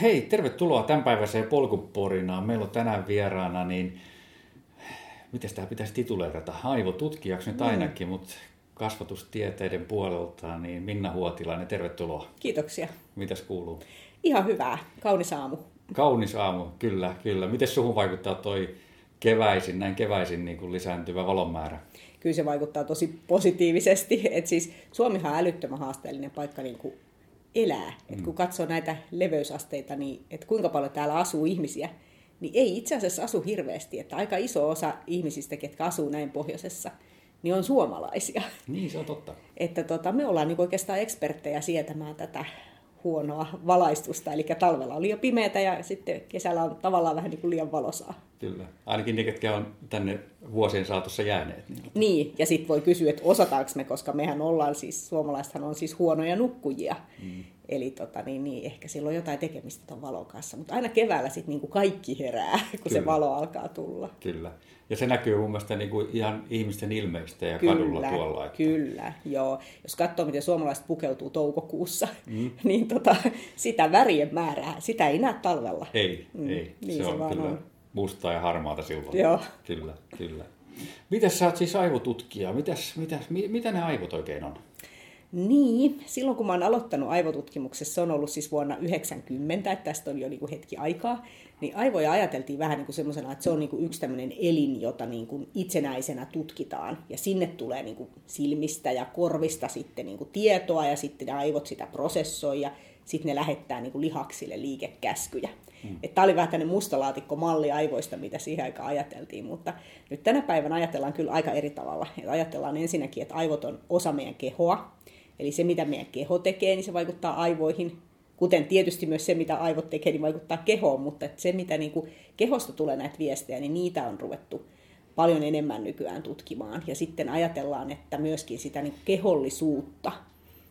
Hei, tervetuloa tämänpäiväiseen polkuporinaan. Meillä on tänään vieraana, niin miten tämä pitäisi tituleerata? Aivotutkijaksi nyt ainakin, mm. mutta kasvatustieteiden puolelta, niin Minna Huotilainen, tervetuloa. Kiitoksia. Mitäs kuuluu? Ihan hyvää. Kaunis aamu. Kaunis aamu, kyllä, kyllä. Miten suhun vaikuttaa toi keväisin, näin keväisin niin kuin lisääntyvä valonmäärä? Kyllä se vaikuttaa tosi positiivisesti. Et siis Suomihan on älyttömän haasteellinen paikka niin kuin elää. Et kun mm. katsoo näitä leveysasteita, niin et kuinka paljon täällä asuu ihmisiä, niin ei itse asiassa asu hirveästi. Että aika iso osa ihmisistä, ketkä asuu näin pohjoisessa, niin on suomalaisia. Niin, se on totta. Että tota, me ollaan niin oikeastaan eksperttejä sietämään tätä huonoa valaistusta. Eli talvella oli jo pimeätä ja sitten kesällä on tavallaan vähän niin kuin liian valosaa. Kyllä. Ainakin ne, ketkä on tänne vuosien saatossa jääneet. Niin, niin. ja sitten voi kysyä, että osataanko me, koska mehän ollaan siis, suomalaisethan on siis huonoja nukkujia. Mm. Eli tota, niin, niin, ehkä sillä on jotain tekemistä tuon valon kanssa. Mutta aina keväällä sitten niin kaikki herää, kun Kyllä. se valo alkaa tulla. Kyllä. Ja se näkyy mun mielestä niin kuin ihan ihmisten ilmeistä ja kyllä, kadulla tuolla. Että... Kyllä, joo. Jos katsoo, miten suomalaiset pukeutuu toukokuussa, mm. niin tota, sitä värien määrää, sitä ei näe talvella. Ei, mm. ei. Niin se, se on kyllä on. mustaa ja harmaata silloin. Joo. Kyllä, kyllä. Mitäs sä oot siis aivotutkija? Mitäs, mitäs, mitä ne aivot oikein on? Niin, silloin kun mä oon aloittanut aivotutkimuksessa, se on ollut siis vuonna 90, että tästä on jo niin kuin hetki aikaa, niin aivoja ajateltiin vähän niin kuin semmoisena, että se on niin kuin yksi tämmöinen elin, jota niin kuin itsenäisenä tutkitaan. Ja sinne tulee niin kuin silmistä ja korvista sitten niin kuin tietoa ja sitten ne aivot sitä prosessoi ja sitten ne lähettää niin kuin lihaksille liikekäskyjä. Hmm. Tämä oli vähän tämmöinen mustalaatikko-malli aivoista, mitä siihen aikaan ajateltiin, mutta nyt tänä päivänä ajatellaan kyllä aika eri tavalla. Et ajatellaan ensinnäkin, että aivot on osa meidän kehoa, eli se mitä meidän keho tekee, niin se vaikuttaa aivoihin kuten tietysti myös se, mitä aivot tekee, niin vaikuttaa kehoon, mutta se, mitä niin kuin kehosta tulee näitä viestejä, niin niitä on ruvettu paljon enemmän nykyään tutkimaan. Ja sitten ajatellaan, että myöskin sitä niin kehollisuutta,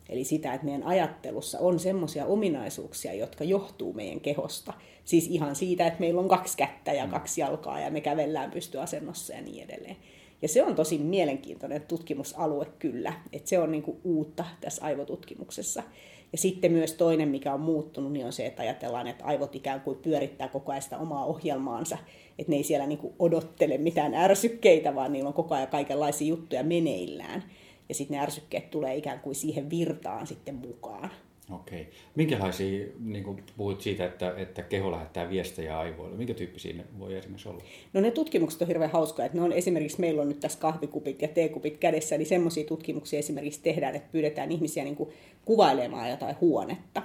eli sitä, että meidän ajattelussa on semmoisia ominaisuuksia, jotka johtuu meidän kehosta. Siis ihan siitä, että meillä on kaksi kättä ja kaksi jalkaa ja me kävellään pystyasennossa ja niin edelleen. Ja se on tosi mielenkiintoinen tutkimusalue kyllä, että se on niin kuin uutta tässä aivotutkimuksessa. Ja sitten myös toinen, mikä on muuttunut, niin on se, että ajatellaan, että aivot ikään kuin pyörittää koko ajan sitä omaa ohjelmaansa. Että ne ei siellä niin kuin odottele mitään ärsykkeitä, vaan niillä on koko ajan kaikenlaisia juttuja meneillään. Ja sitten ne ärsykkeet tulee ikään kuin siihen virtaan sitten mukaan. Okei. Minkälaisia, niin kuin puhuit siitä, että, että keho lähettää viestejä aivoille, minkä tyyppisiä ne voi esimerkiksi olla? No ne tutkimukset on hirveän hauskoja, että ne on esimerkiksi, meillä on nyt tässä kahvikupit ja teekupit kädessä, niin semmoisia tutkimuksia esimerkiksi tehdään, että pyydetään ihmisiä niin kuin kuvailemaan jotain huonetta.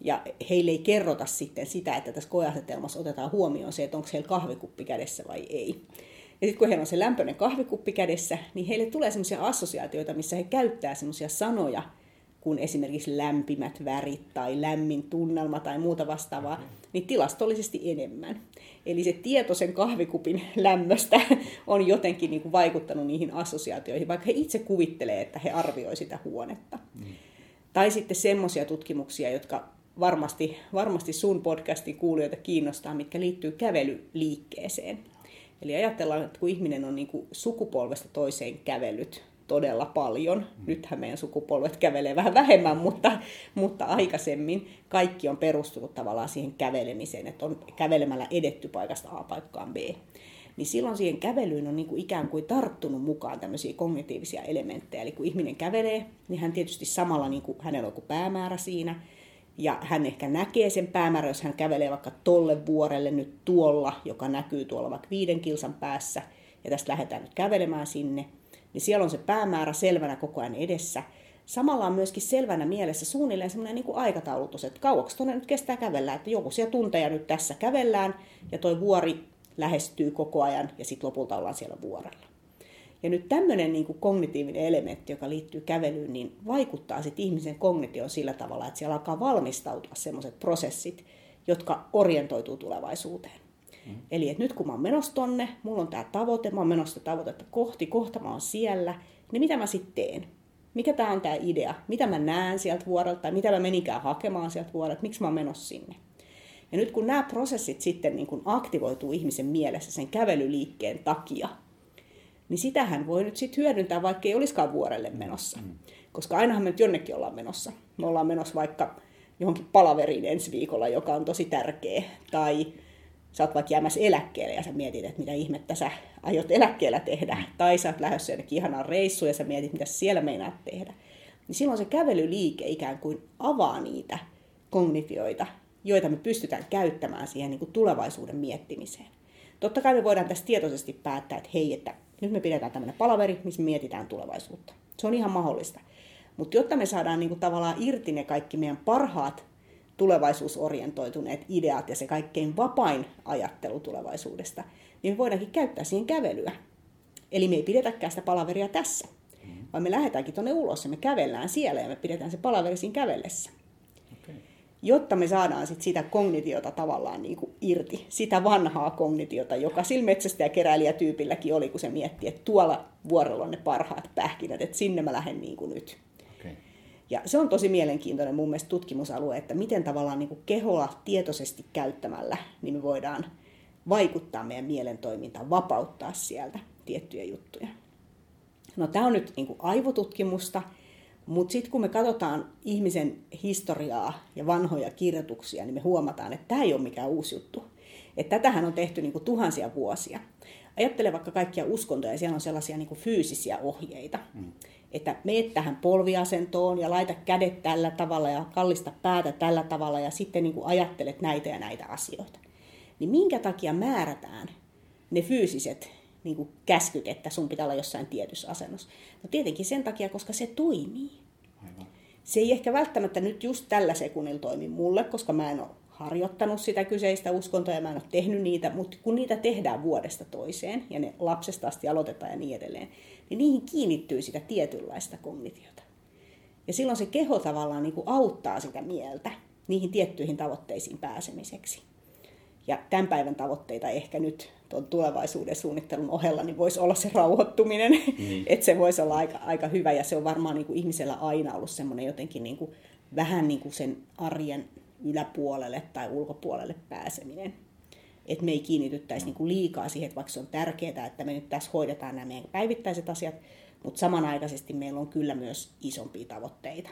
Ja heille ei kerrota sitten sitä, että tässä koeasetelmassa otetaan huomioon se, että onko heillä kahvikuppi kädessä vai ei. Ja sitten kun heillä on se lämpöinen kahvikuppi kädessä, niin heille tulee semmoisia assosiaatioita, missä he käyttää semmoisia sanoja, kuin esimerkiksi lämpimät värit tai lämmin tunnelma tai muuta vastaavaa, niin tilastollisesti enemmän. Eli se tieto sen kahvikupin lämmöstä on jotenkin niin kuin vaikuttanut niihin assosiaatioihin, vaikka he itse kuvittelee, että he arvioivat sitä huonetta. Mm. Tai sitten semmoisia tutkimuksia, jotka varmasti, varmasti sun podcastin kuulijoita kiinnostaa, mitkä liittyy kävelyliikkeeseen. Eli ajatellaan, että kun ihminen on niin kuin sukupolvesta toiseen kävellyt todella paljon. Nythän meidän sukupolvet kävelee vähän vähemmän, mutta, mutta aikaisemmin kaikki on perustunut tavallaan siihen kävelemiseen, että on kävelemällä edetty paikasta A paikkaan B. Niin silloin siihen kävelyyn on niin kuin ikään kuin tarttunut mukaan tämmöisiä kognitiivisia elementtejä. Eli kun ihminen kävelee, niin hän tietysti samalla, niin kuin, hänellä on joku päämäärä siinä, ja hän ehkä näkee sen päämäärän, jos hän kävelee vaikka tolle vuorelle nyt tuolla, joka näkyy tuolla vaikka viiden kilsan päässä, ja tästä lähdetään nyt kävelemään sinne, niin siellä on se päämäärä selvänä koko ajan edessä. Samalla on myöskin selvänä mielessä suunnilleen semmoinen niin kuin aikataulutus, että kauaksi tuonne nyt kestää kävellä, että joku siellä tunteja nyt tässä kävellään ja toi vuori lähestyy koko ajan ja sitten lopulta ollaan siellä vuorella. Ja nyt tämmöinen niin kuin kognitiivinen elementti, joka liittyy kävelyyn, niin vaikuttaa sitten ihmisen kognitioon sillä tavalla, että siellä alkaa valmistautua semmoiset prosessit, jotka orientoituu tulevaisuuteen. Mm. Eli että nyt kun mä oon menossa tonne, mulla on tämä tavoite, mä oon menossa tavoitetta kohti, kohta mä oon siellä, niin mitä mä sitten teen? Mikä tämä on tämä idea? Mitä mä näen sieltä vuorelta tai mitä mä menikään hakemaan sieltä vuorelta? Miksi mä oon menossa sinne? Ja nyt kun nämä prosessit sitten niin kun aktivoituu ihmisen mielessä sen kävelyliikkeen takia, niin sitähän voi nyt sitten hyödyntää, vaikka ei olisikaan vuorelle menossa. Mm. Koska ainahan me nyt jonnekin ollaan menossa. Me ollaan menossa vaikka johonkin palaveriin ensi viikolla, joka on tosi tärkeä. Tai sä oot vaikka jäämässä eläkkeelle ja sä mietit, että mitä ihmettä sä aiot eläkkeellä tehdä. Tai sä oot lähdössä jonnekin ihanaan reissuun ja sä mietit, mitä siellä meinaat tehdä. Niin silloin se kävelyliike ikään kuin avaa niitä kognitioita, joita me pystytään käyttämään siihen niin kuin tulevaisuuden miettimiseen. Totta kai me voidaan tässä tietoisesti päättää, että hei, että nyt me pidetään tämmöinen palaveri, missä me mietitään tulevaisuutta. Se on ihan mahdollista. Mutta jotta me saadaan niin kuin tavallaan irti ne kaikki meidän parhaat tulevaisuusorientoituneet ideat ja se kaikkein vapain ajattelu tulevaisuudesta, niin me voidaankin käyttää siihen kävelyä. Eli me ei pidetäkään sitä palaveria tässä, vaan me lähdetäänkin tuonne ulos ja me kävellään siellä ja me pidetään se palaveri siinä kävellessä. Okay. Jotta me saadaan sit sitä kognitiota tavallaan niin kuin irti, sitä vanhaa kognitiota, joka sillä metsästäjäkeräilijätyypilläkin oli, kun se mietti, että tuolla vuorolla on ne parhaat pähkinät, että sinne mä lähden niin kuin nyt. Ja se on tosi mielenkiintoinen mun mielestä tutkimusalue, että miten tavallaan niin kuin tietoisesti käyttämällä niin me voidaan vaikuttaa meidän mielen toimintaan, vapauttaa sieltä tiettyjä juttuja. No tämä on nyt niin kuin aivotutkimusta, mutta sitten kun me katsotaan ihmisen historiaa ja vanhoja kirjoituksia, niin me huomataan, että tämä ei ole mikään uusi juttu. Että tätähän on tehty niin kuin tuhansia vuosia. Ajattele vaikka kaikkia uskontoja, siellä on sellaisia niin kuin fyysisiä ohjeita. Mm että meet tähän polviasentoon ja laita kädet tällä tavalla ja kallista päätä tällä tavalla ja sitten niin kuin ajattelet näitä ja näitä asioita. Niin minkä takia määrätään ne fyysiset niin kuin käskyt, että sun pitää olla jossain tietyssä asennossa? No tietenkin sen takia, koska se toimii. Aivan. Se ei ehkä välttämättä nyt just tällä sekunnilla toimi mulle, koska mä en ole harjoittanut sitä kyseistä uskontoa ja mä en ole tehnyt niitä, mutta kun niitä tehdään vuodesta toiseen ja ne lapsesta asti aloitetaan ja niin edelleen, niin niihin kiinnittyy sitä tietynlaista kognitiota. Ja silloin se keho tavallaan niin kuin auttaa sitä mieltä niihin tiettyihin tavoitteisiin pääsemiseksi. Ja tämän päivän tavoitteita ehkä nyt tuon tulevaisuuden suunnittelun ohella niin voisi olla se rauhoittuminen, niin. että se voisi olla aika, aika hyvä ja se on varmaan niin kuin ihmisellä aina ollut semmoinen jotenkin niin kuin, vähän niin kuin sen arjen yläpuolelle tai ulkopuolelle pääseminen. Että me ei kiinnityttäisi niin kuin liikaa siihen, että vaikka se on tärkeää, että me nyt tässä hoidetaan nämä meidän päivittäiset asiat, mutta samanaikaisesti meillä on kyllä myös isompia tavoitteita.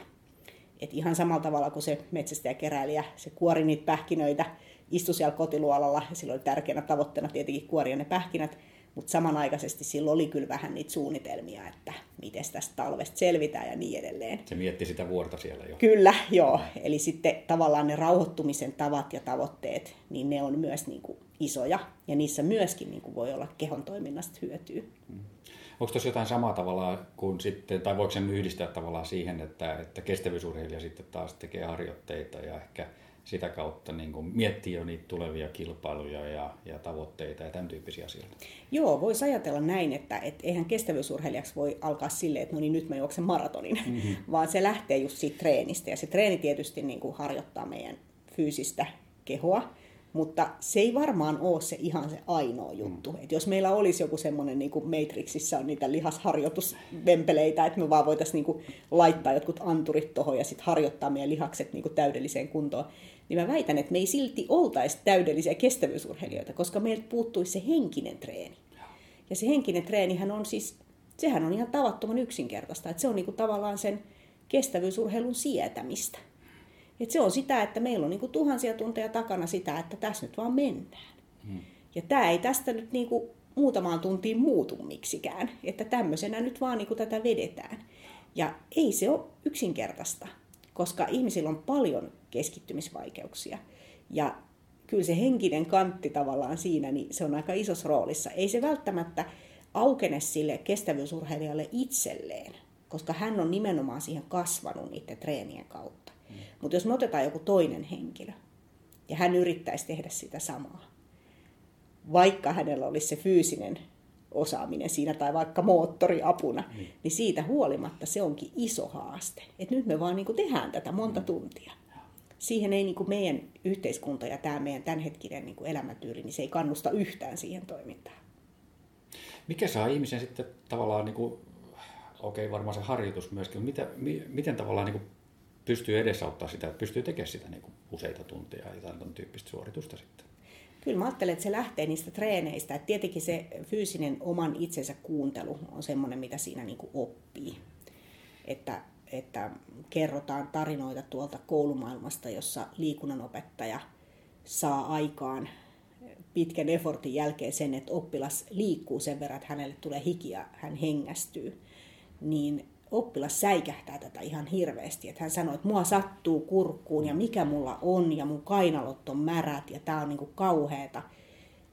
Et ihan samalla tavalla kuin se metsästäjäkeräilijä, se kuori niitä pähkinöitä, istui siellä kotiluolalla ja silloin oli tärkeänä tavoitteena tietenkin kuoria ne pähkinät, mutta samanaikaisesti silloin oli kyllä vähän niitä suunnitelmia, että miten tästä talvesta selvitään ja niin edelleen. Se mietti sitä vuorta siellä jo. Kyllä, joo. Eli sitten tavallaan ne rauhoittumisen tavat ja tavoitteet, niin ne on myös niin kuin isoja. Ja niissä myöskin niin kuin voi olla kehon toiminnasta hyötyä. Mm. Onko tuossa jotain samaa tavalla kuin sitten, tai voiko sen yhdistää tavallaan siihen, että, että kestävyysurheilija sitten taas tekee harjoitteita ja ehkä sitä kautta niin kuin miettii jo niitä tulevia kilpailuja ja, ja tavoitteita ja tämän tyyppisiä asioita. Joo, voisi ajatella näin, että et eihän kestävyysurheilijaksi voi alkaa silleen, että no niin nyt mä juoksen maratonin, mm-hmm. vaan se lähtee just siitä treenistä ja se treeni tietysti niin kuin harjoittaa meidän fyysistä kehoa, mutta se ei varmaan ole se ihan se ainoa juttu. Mm. Et jos meillä olisi joku semmoinen, niin kuin Matrixissa on niitä lihasharjoitusvempeleitä, että me vaan voitaisiin niin laittaa jotkut anturit tuohon ja sitten harjoittaa meidän lihakset niin kuin täydelliseen kuntoon, niin mä väitän, että me ei silti oltaisi täydellisiä kestävyysurheilijoita, koska meiltä puuttuisi se henkinen treeni. Ja se henkinen treenihän on siis, sehän on ihan tavattoman yksinkertaista, että se on niin kuin tavallaan sen kestävyysurheilun sietämistä. Et se on sitä, että meillä on niin kuin tuhansia tunteja takana sitä, että tässä nyt vaan mennään. Hmm. Ja tämä ei tästä nyt niin kuin muutamaan tuntiin muutu miksikään. Että tämmöisenä nyt vaan niin kuin tätä vedetään. Ja ei se ole yksinkertaista, koska ihmisillä on paljon keskittymisvaikeuksia. Ja kyllä se henkinen kantti tavallaan siinä, niin se on aika isossa roolissa. Ei se välttämättä aukene sille kestävyysurheilijalle itselleen, koska hän on nimenomaan siihen kasvanut niiden treenien kautta. Mutta jos me otetaan joku toinen henkilö ja hän yrittäisi tehdä sitä samaa, vaikka hänellä olisi se fyysinen osaaminen siinä tai vaikka moottoriapuna, mm. niin siitä huolimatta se onkin iso haaste. Et nyt me vaan niin tehdään tätä monta mm. tuntia. Siihen ei niin kuin meidän yhteiskunta ja tämä meidän tämänhetkinen niin kuin elämäntyyli, niin se ei kannusta yhtään siihen toimintaan. Mikä saa ihmisen sitten tavallaan, niin kuin, okei okay, varmaan se harjoitus myöskin, mutta mitä, miten tavallaan niin kuin pystyy edesauttaa sitä, että pystyy tekemään sitä niin kuin useita tunteja ja jotain tyyppistä suoritusta sitten? Kyllä mä ajattelen, että se lähtee niistä treeneistä. Että tietenkin se fyysinen oman itsensä kuuntelu on semmoinen, mitä siinä niin kuin oppii. Että että kerrotaan tarinoita tuolta koulumaailmasta, jossa liikunnanopettaja saa aikaan pitkän effortin jälkeen sen, että oppilas liikkuu sen verran, että hänelle tulee hiki ja hän hengästyy, niin oppilas säikähtää tätä ihan hirveästi. Että hän sanoo, että mua sattuu kurkkuun ja mikä mulla on ja mun kainalot on märät ja tää on niinku kauheeta.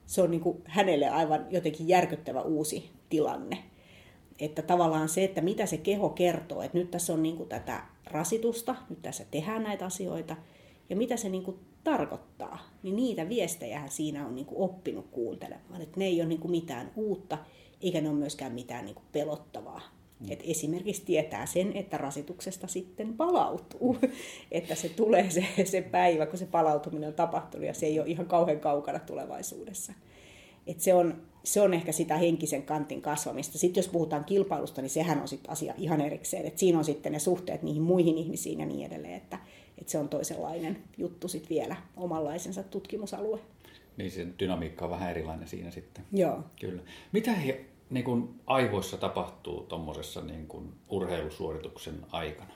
Se on niinku hänelle aivan jotenkin järkyttävä uusi tilanne. Että tavallaan se, että mitä se keho kertoo, että nyt tässä on niinku tätä rasitusta, nyt tässä tehdään näitä asioita, ja mitä se niinku tarkoittaa, niin niitä viestejä siinä on niinku oppinut kuuntelemaan. Että ne ei ole niinku mitään uutta, eikä ne ole myöskään mitään niinku pelottavaa. Mm. Et esimerkiksi tietää sen, että rasituksesta sitten palautuu, että se tulee se, se päivä, kun se palautuminen on tapahtunut ja se ei ole ihan kauhean kaukana tulevaisuudessa. Et se, on, se on ehkä sitä henkisen kantin kasvamista. Sitten jos puhutaan kilpailusta, niin sehän on sitten asia ihan erikseen. Et siinä on sitten ne suhteet niihin muihin ihmisiin ja niin edelleen, että, että se on toisenlainen juttu sitten vielä, omanlaisensa tutkimusalue. Niin se dynamiikka on vähän erilainen siinä sitten. Joo. Kyllä. Mitä he niin kuin aivoissa tapahtuu tuommoisessa niin kuin urheilusuorituksen aikana?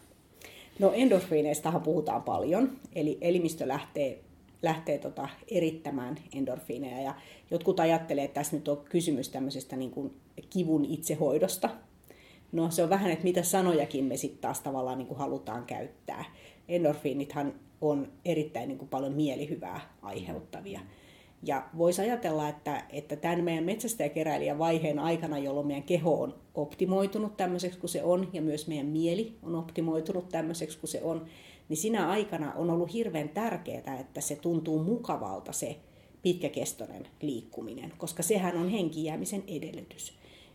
No endorfiineistahan puhutaan paljon, eli elimistö lähtee, lähtee tota erittämään endorfiineja ja jotkut ajattelee, että tässä nyt on kysymys tämmöisestä niin kuin kivun itsehoidosta. No se on vähän, että mitä sanojakin me sitten taas tavallaan niin kuin halutaan käyttää. Endorfiinithan on erittäin niin kuin paljon mielihyvää aiheuttavia. Mm ja voisi ajatella, että, että tämän meidän metsästäjäkeräilijän vaiheen aikana, jolloin meidän keho on optimoitunut tämmöiseksi kuin se on, ja myös meidän mieli on optimoitunut tämmöiseksi kuin se on, niin sinä aikana on ollut hirveän tärkeää, että se tuntuu mukavalta se pitkäkestoinen liikkuminen, koska sehän on henkijäämisen edellytys.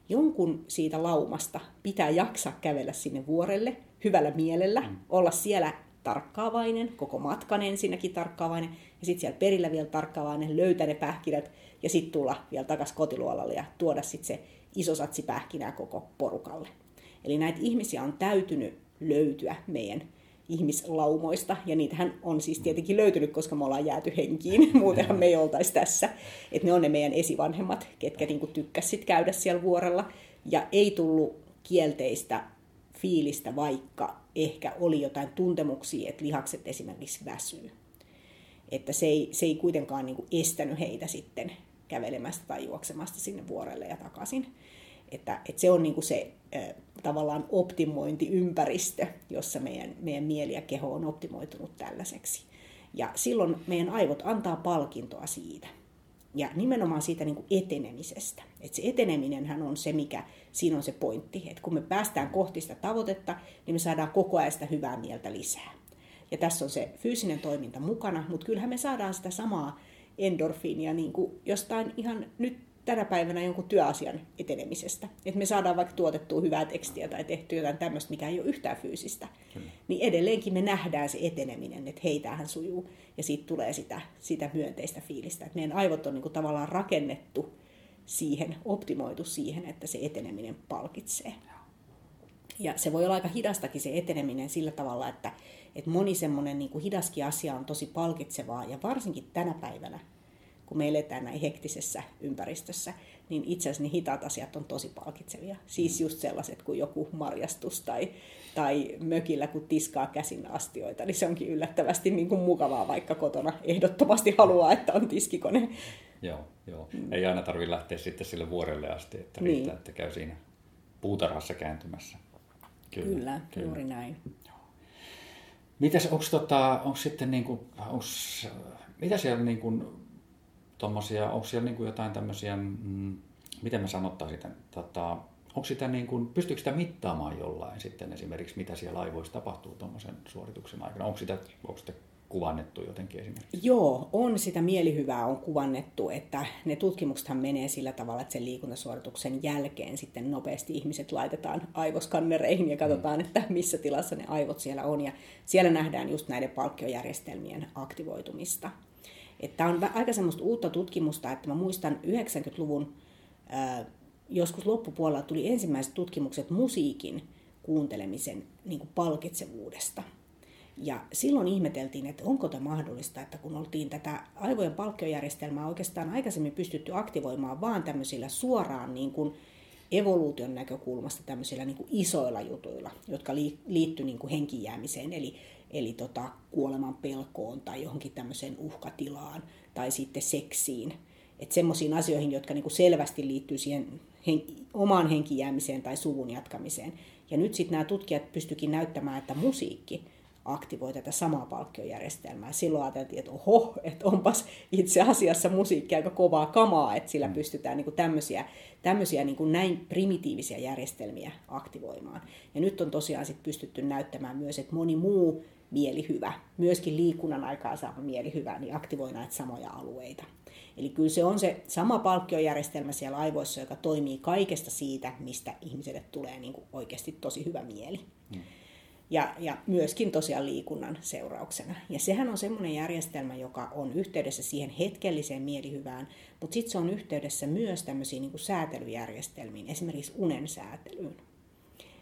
Jonkun siitä laumasta pitää jaksaa kävellä sinne vuorelle hyvällä mielellä, mm. olla siellä tarkkaavainen, koko matkan ensinnäkin tarkkaavainen, ja sitten siellä perillä vielä tarkkaavainen, löytää ne pähkinät, ja sitten tulla vielä takaisin kotiluolalle ja tuoda sitten se iso satsi pähkinää koko porukalle. Eli näitä ihmisiä on täytynyt löytyä meidän ihmislaumoista, ja niitähän on siis tietenkin löytynyt, koska me ollaan jääty henkiin, muutenhan me ei oltaisi tässä. Että ne on ne meidän esivanhemmat, ketkä niinku tykkäsivät käydä siellä vuorella, ja ei tullut kielteistä fiilistä, vaikka ehkä oli jotain tuntemuksia, että lihakset esimerkiksi väsyy. Että se ei, se ei kuitenkaan niin kuin estänyt heitä sitten kävelemästä tai juoksemasta sinne vuorelle ja takaisin. Että, että se on niin kuin se tavallaan optimointiympäristö, jossa meidän, meidän mieli ja keho on optimoitunut tällaiseksi. Ja silloin meidän aivot antaa palkintoa siitä ja nimenomaan siitä niin kuin etenemisestä. Et se eteneminenhän on se, mikä siinä on se pointti. Että kun me päästään kohti sitä tavoitetta, niin me saadaan koko ajan sitä hyvää mieltä lisää. Ja tässä on se fyysinen toiminta mukana, mutta kyllähän me saadaan sitä samaa endorfiinia niin kuin jostain ihan nyt tänä päivänä jonkun työasian etenemisestä. Että me saadaan vaikka tuotettua hyvää tekstiä tai tehtyä jotain tämmöistä, mikä ei ole yhtään fyysistä. Kyllä. Niin edelleenkin me nähdään se eteneminen, että hei, tämähän sujuu. Ja siitä tulee sitä, sitä myönteistä fiilistä. Että meidän aivot on niin kuin tavallaan rakennettu siihen, optimoitu siihen, että se eteneminen palkitsee. Ja se voi olla aika hidastakin se eteneminen sillä tavalla, että, että moni semmoinen niin kuin hidaskin asia on tosi palkitsevaa. Ja varsinkin tänä päivänä kun me eletään näin hektisessä ympäristössä, niin itse asiassa ne hitaat asiat on tosi palkitsevia. Siis just sellaiset kuin joku marjastus tai, tai mökillä, kun tiskaa käsin astioita, niin se onkin yllättävästi niin kuin mukavaa, vaikka kotona ehdottomasti haluaa, että on tiskikone. Joo, joo. Mm. ei aina tarvitse lähteä sitten sille vuorelle asti, että riittää, niin. että käy siinä puutarhassa kääntymässä. Kyllä, kyllä, kyllä. juuri näin. Mitäs, onko tota, sitten niin kuin, onks, mitä siellä niin kuin tommosia, onko siellä niin kuin jotain tämmöisiä, mm, miten mä sanottaisin, tota, onko sitä niin kuin, pystyykö sitä mittaamaan jollain sitten esimerkiksi, mitä siellä aivoissa tapahtuu tuommoisen suorituksen aikana? Onko sitä, onko sitä kuvannettu jotenkin esimerkiksi? Joo, on sitä mielihyvää on kuvannettu, että ne tutkimuksethan menee sillä tavalla, että sen liikuntasuorituksen jälkeen sitten nopeasti ihmiset laitetaan aivoskannereihin ja katsotaan, mm. että missä tilassa ne aivot siellä on. Ja siellä nähdään just näiden palkkiojärjestelmien aktivoitumista. Tämä on aika semmoista uutta tutkimusta, että mä muistan 90-luvun ää, joskus loppupuolella tuli ensimmäiset tutkimukset musiikin kuuntelemisen niin kuin palkitsevuudesta. Ja silloin ihmeteltiin, että onko tämä mahdollista, että kun oltiin tätä aivojen palkkiojärjestelmää oikeastaan aikaisemmin pystytty aktivoimaan vaan tämmöisillä suoraan niin kuin evoluution näkökulmasta tämmöisillä niin kuin isoilla jutuilla, jotka liittyy niin henkijäämiseen, eli, eli tota, kuoleman pelkoon tai johonkin tämmöiseen uhkatilaan tai sitten seksiin. Että semmoisiin asioihin, jotka niin kuin selvästi liittyy siihen hen, omaan henkijäämiseen tai suvun jatkamiseen. Ja nyt sitten nämä tutkijat pystyikin näyttämään, että musiikki aktivoi tätä samaa palkkiojärjestelmää. Silloin ajateltiin, että oho, että onpas itse asiassa musiikki aika kovaa kamaa, että sillä mm. pystytään niin kuin tämmöisiä, tämmöisiä niin kuin näin primitiivisiä järjestelmiä aktivoimaan. Ja nyt on tosiaan sit pystytty näyttämään myös, että moni muu mielihyvä, myöskin liikunnan aikaa saama mielihyvä, niin aktivoi näitä samoja alueita. Eli kyllä se on se sama palkkiojärjestelmä siellä aivoissa, joka toimii kaikesta siitä, mistä ihmiselle tulee niin kuin oikeasti tosi hyvä mieli. Mm ja, ja myöskin tosiaan liikunnan seurauksena. Ja sehän on semmoinen järjestelmä, joka on yhteydessä siihen hetkelliseen mielihyvään, mutta sitten se on yhteydessä myös tämmöisiin niin kuin säätelyjärjestelmiin, esimerkiksi unen säätelyyn.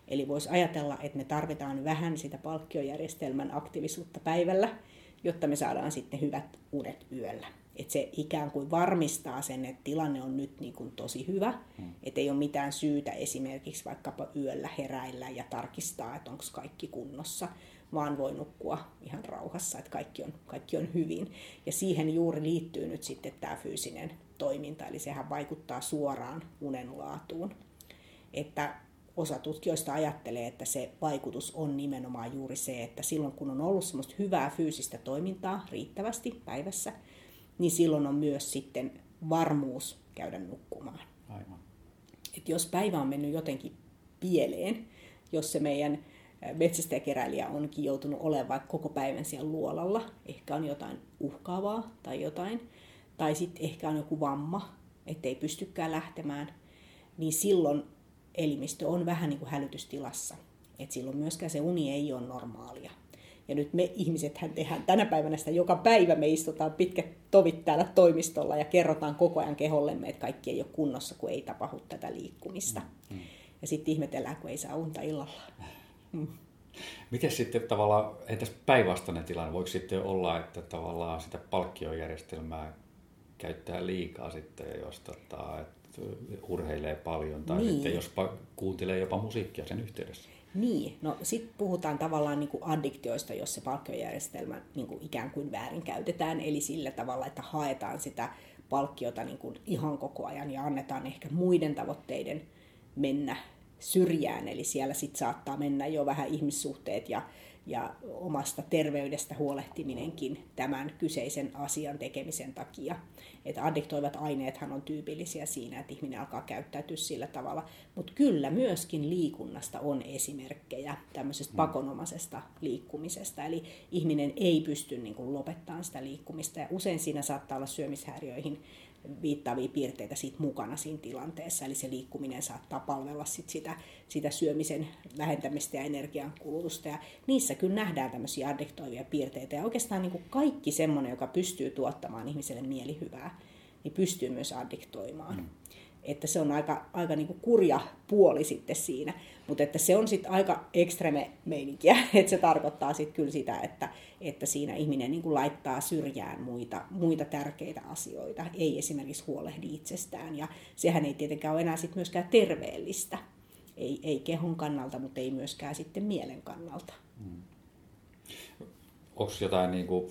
Eli voisi ajatella, että me tarvitaan vähän sitä palkkiojärjestelmän aktiivisuutta päivällä, jotta me saadaan sitten hyvät unet yöllä että se ikään kuin varmistaa sen, että tilanne on nyt niin kuin tosi hyvä, mm. että ei ole mitään syytä esimerkiksi vaikkapa yöllä heräillä ja tarkistaa, että onko kaikki kunnossa, vaan voi nukkua ihan rauhassa, että kaikki on, kaikki on hyvin. Ja siihen juuri liittyy nyt sitten tämä fyysinen toiminta, eli sehän vaikuttaa suoraan unen laatuun. Että osa tutkijoista ajattelee, että se vaikutus on nimenomaan juuri se, että silloin kun on ollut semmoista hyvää fyysistä toimintaa riittävästi päivässä, niin silloin on myös sitten varmuus käydä nukkumaan. Aivan. Et jos päivä on mennyt jotenkin pieleen, jos se meidän metsästäjäkeräilijä onkin joutunut olemaan vaikka koko päivän siellä luolalla, ehkä on jotain uhkaavaa tai jotain, tai sitten ehkä on joku vamma, ettei pystykään lähtemään, niin silloin elimistö on vähän niin kuin hälytystilassa. Et silloin myöskään se uni ei ole normaalia. Ja nyt me ihmisethän tehdään tänä päivänä sitä joka päivä. Me istutaan pitkät tovit täällä toimistolla ja kerrotaan koko ajan kehollemme, että kaikki ei ole kunnossa, kun ei tapahdu tätä liikkumista. Mm. mm. Ja sitten ihmetellään, kun ei saa unta illalla. Mm. Miten sitten tavallaan, entäs päinvastainen tilanne, voiko sitten olla, että tavallaan sitä palkkiojärjestelmää käyttää liikaa sitten, jos tota, että urheilee paljon tai niin. sitten jos kuuntelee jopa musiikkia sen yhteydessä? Niin, no sitten puhutaan tavallaan niin kuin addiktioista, jos se palkkiojärjestelmä niin kuin ikään kuin väärin käytetään, eli sillä tavalla, että haetaan sitä palkkiota niin kuin ihan koko ajan ja annetaan ehkä muiden tavoitteiden mennä syrjään, eli siellä sitten saattaa mennä jo vähän ihmissuhteet ja ja omasta terveydestä huolehtiminenkin tämän kyseisen asian tekemisen takia. Että addiktoivat aineethan on tyypillisiä siinä, että ihminen alkaa käyttäytyä sillä tavalla. Mutta kyllä myöskin liikunnasta on esimerkkejä tämmöisestä mm. pakonomaisesta liikkumisesta. Eli ihminen ei pysty niin kuin, lopettamaan sitä liikkumista ja usein siinä saattaa olla syömishäiriöihin viittaavia piirteitä siitä mukana siinä tilanteessa. Eli se liikkuminen saattaa palvella sit sitä, sitä syömisen vähentämistä ja energian kulutusta. Ja niissä kyllä nähdään tämmöisiä addiktoivia piirteitä. Ja oikeastaan niin kuin kaikki semmoinen, joka pystyy tuottamaan ihmiselle mielihyvää, niin pystyy myös addiktoimaan. Mm että se on aika, aika niin kuin kurja puoli sitten siinä. Mutta että se on sitten aika ekstreme meininkiä, että se tarkoittaa sitten kyllä sitä, että, että siinä ihminen niin kuin laittaa syrjään muita, muita tärkeitä asioita, ei esimerkiksi huolehdi itsestään. Ja sehän ei tietenkään ole enää sitten myöskään terveellistä, ei, ei kehon kannalta, mutta ei myöskään sitten mielen kannalta. Hmm. Onko jotain niin kuin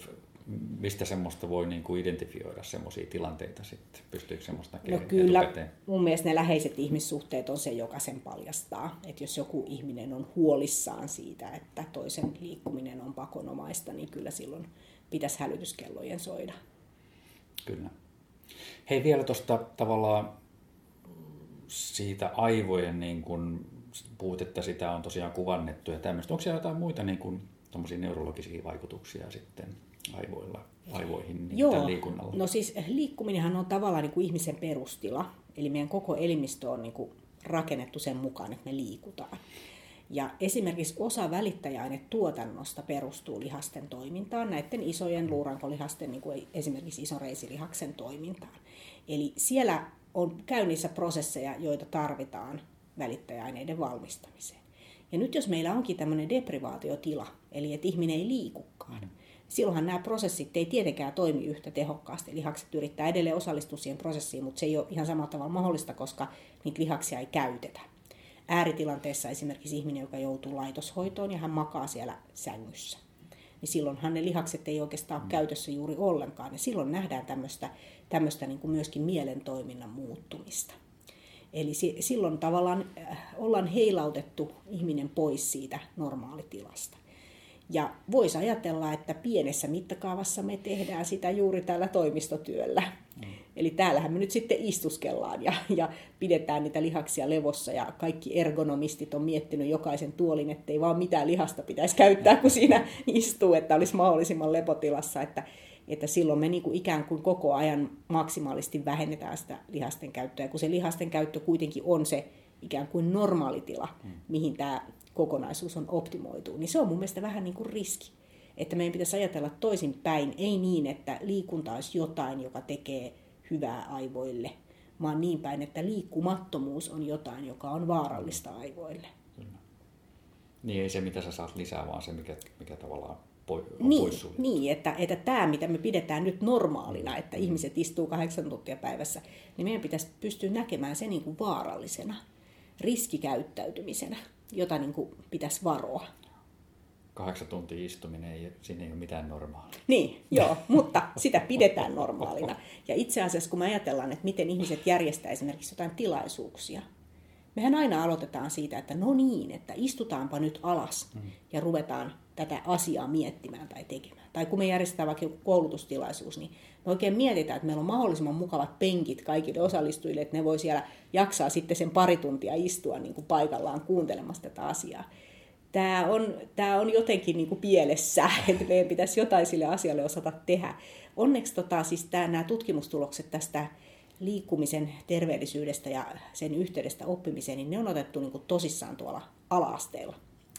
mistä semmoista voi niin kuin identifioida semmoisia tilanteita sitten? Pystyykö semmoista No kyllä, etukäteen? mun mielestä ne läheiset ihmissuhteet on se, joka sen paljastaa. Että jos joku ihminen on huolissaan siitä, että toisen liikkuminen on pakonomaista, niin kyllä silloin pitäisi hälytyskellojen soida. Kyllä. Hei vielä tuosta tavallaan siitä aivojen niin kun, puhut, että sitä on tosiaan kuvannettu ja tämmöistä. Onko siellä jotain muita niin kun, neurologisia vaikutuksia sitten aivoilla, aivoihin niin Joo. liikunnalla? No siis liikkuminenhan on tavallaan niin kuin ihmisen perustila. Eli meidän koko elimistö on niin kuin rakennettu sen mukaan, että me liikutaan. Ja esimerkiksi osa välittäjäainetuotannosta perustuu lihasten toimintaan, näiden isojen luurankolihasten, niin kuin esimerkiksi isoreisilihaksen toimintaan. Eli siellä on käynnissä prosesseja, joita tarvitaan välittäjäaineiden valmistamiseen. Ja nyt jos meillä onkin tämmöinen deprivaatiotila, eli että ihminen ei liikukaan, mm silloinhan nämä prosessit ei tietenkään toimi yhtä tehokkaasti. Lihakset yrittää edelleen osallistua siihen prosessiin, mutta se ei ole ihan samalla tavalla mahdollista, koska niitä lihaksia ei käytetä. Ääritilanteessa esimerkiksi ihminen, joka joutuu laitoshoitoon ja hän makaa siellä sängyssä, niin silloinhan ne lihakset ei oikeastaan ole käytössä juuri ollenkaan. Ja silloin nähdään tämmöistä, tämmöistä niin kuin myöskin mielen toiminnan muuttumista. Eli silloin tavallaan äh, ollaan heilautettu ihminen pois siitä normaalitilasta. Ja voisi ajatella, että pienessä mittakaavassa me tehdään sitä juuri tällä toimistotyöllä. Mm. Eli täällähän me nyt sitten istuskellaan ja, ja pidetään niitä lihaksia levossa ja kaikki ergonomistit on miettinyt jokaisen tuolin, ettei vaan mitään lihasta pitäisi käyttää, kun siinä istuu, että olisi mahdollisimman lepotilassa, että, että silloin me niin kuin ikään kuin koko ajan maksimaalisesti vähennetään sitä lihasten käyttöä, kun se lihasten käyttö kuitenkin on se ikään kuin normaalitila, mm. mihin tämä kokonaisuus on optimoitu, niin se on mun mielestä vähän niin kuin riski. Että meidän pitäisi ajatella toisin päin, ei niin, että liikunta olisi jotain, joka tekee hyvää aivoille, vaan niin päin, että liikkumattomuus on jotain, joka on vaarallista aivoille. Kyllä. Niin ei se, mitä sä saat lisää, vaan se, mikä, mikä tavallaan on niin, pois Niin, että, että tämä, mitä me pidetään nyt normaalina, että ihmiset istuu kahdeksan tuntia päivässä, niin meidän pitäisi pystyä näkemään se niin kuin vaarallisena, riskikäyttäytymisenä jota niin kuin pitäisi varoa. Kahdeksan tuntia istuminen, ei, siinä ei ole mitään normaalia. Niin, joo, mutta sitä pidetään normaalina. Ja itse asiassa kun me ajatellaan, että miten ihmiset järjestää esimerkiksi jotain tilaisuuksia, mehän aina aloitetaan siitä, että no niin, että istutaanpa nyt alas mm. ja ruvetaan tätä asiaa miettimään tai tekemään. Tai kun me järjestetään vaikka joku koulutustilaisuus, niin me oikein mietitään, että meillä on mahdollisimman mukavat penkit kaikille osallistujille, että ne voi siellä jaksaa sitten sen pari tuntia istua niin kuin paikallaan kuuntelemassa tätä asiaa. Tämä on, tämä on jotenkin niin kuin pielessä, että meidän pitäisi jotain sille asialle osata tehdä. Onneksi tota, siis tämä, nämä tutkimustulokset tästä liikkumisen terveellisyydestä ja sen yhteydestä oppimiseen, niin ne on otettu niin kuin tosissaan tuolla ala-asteella.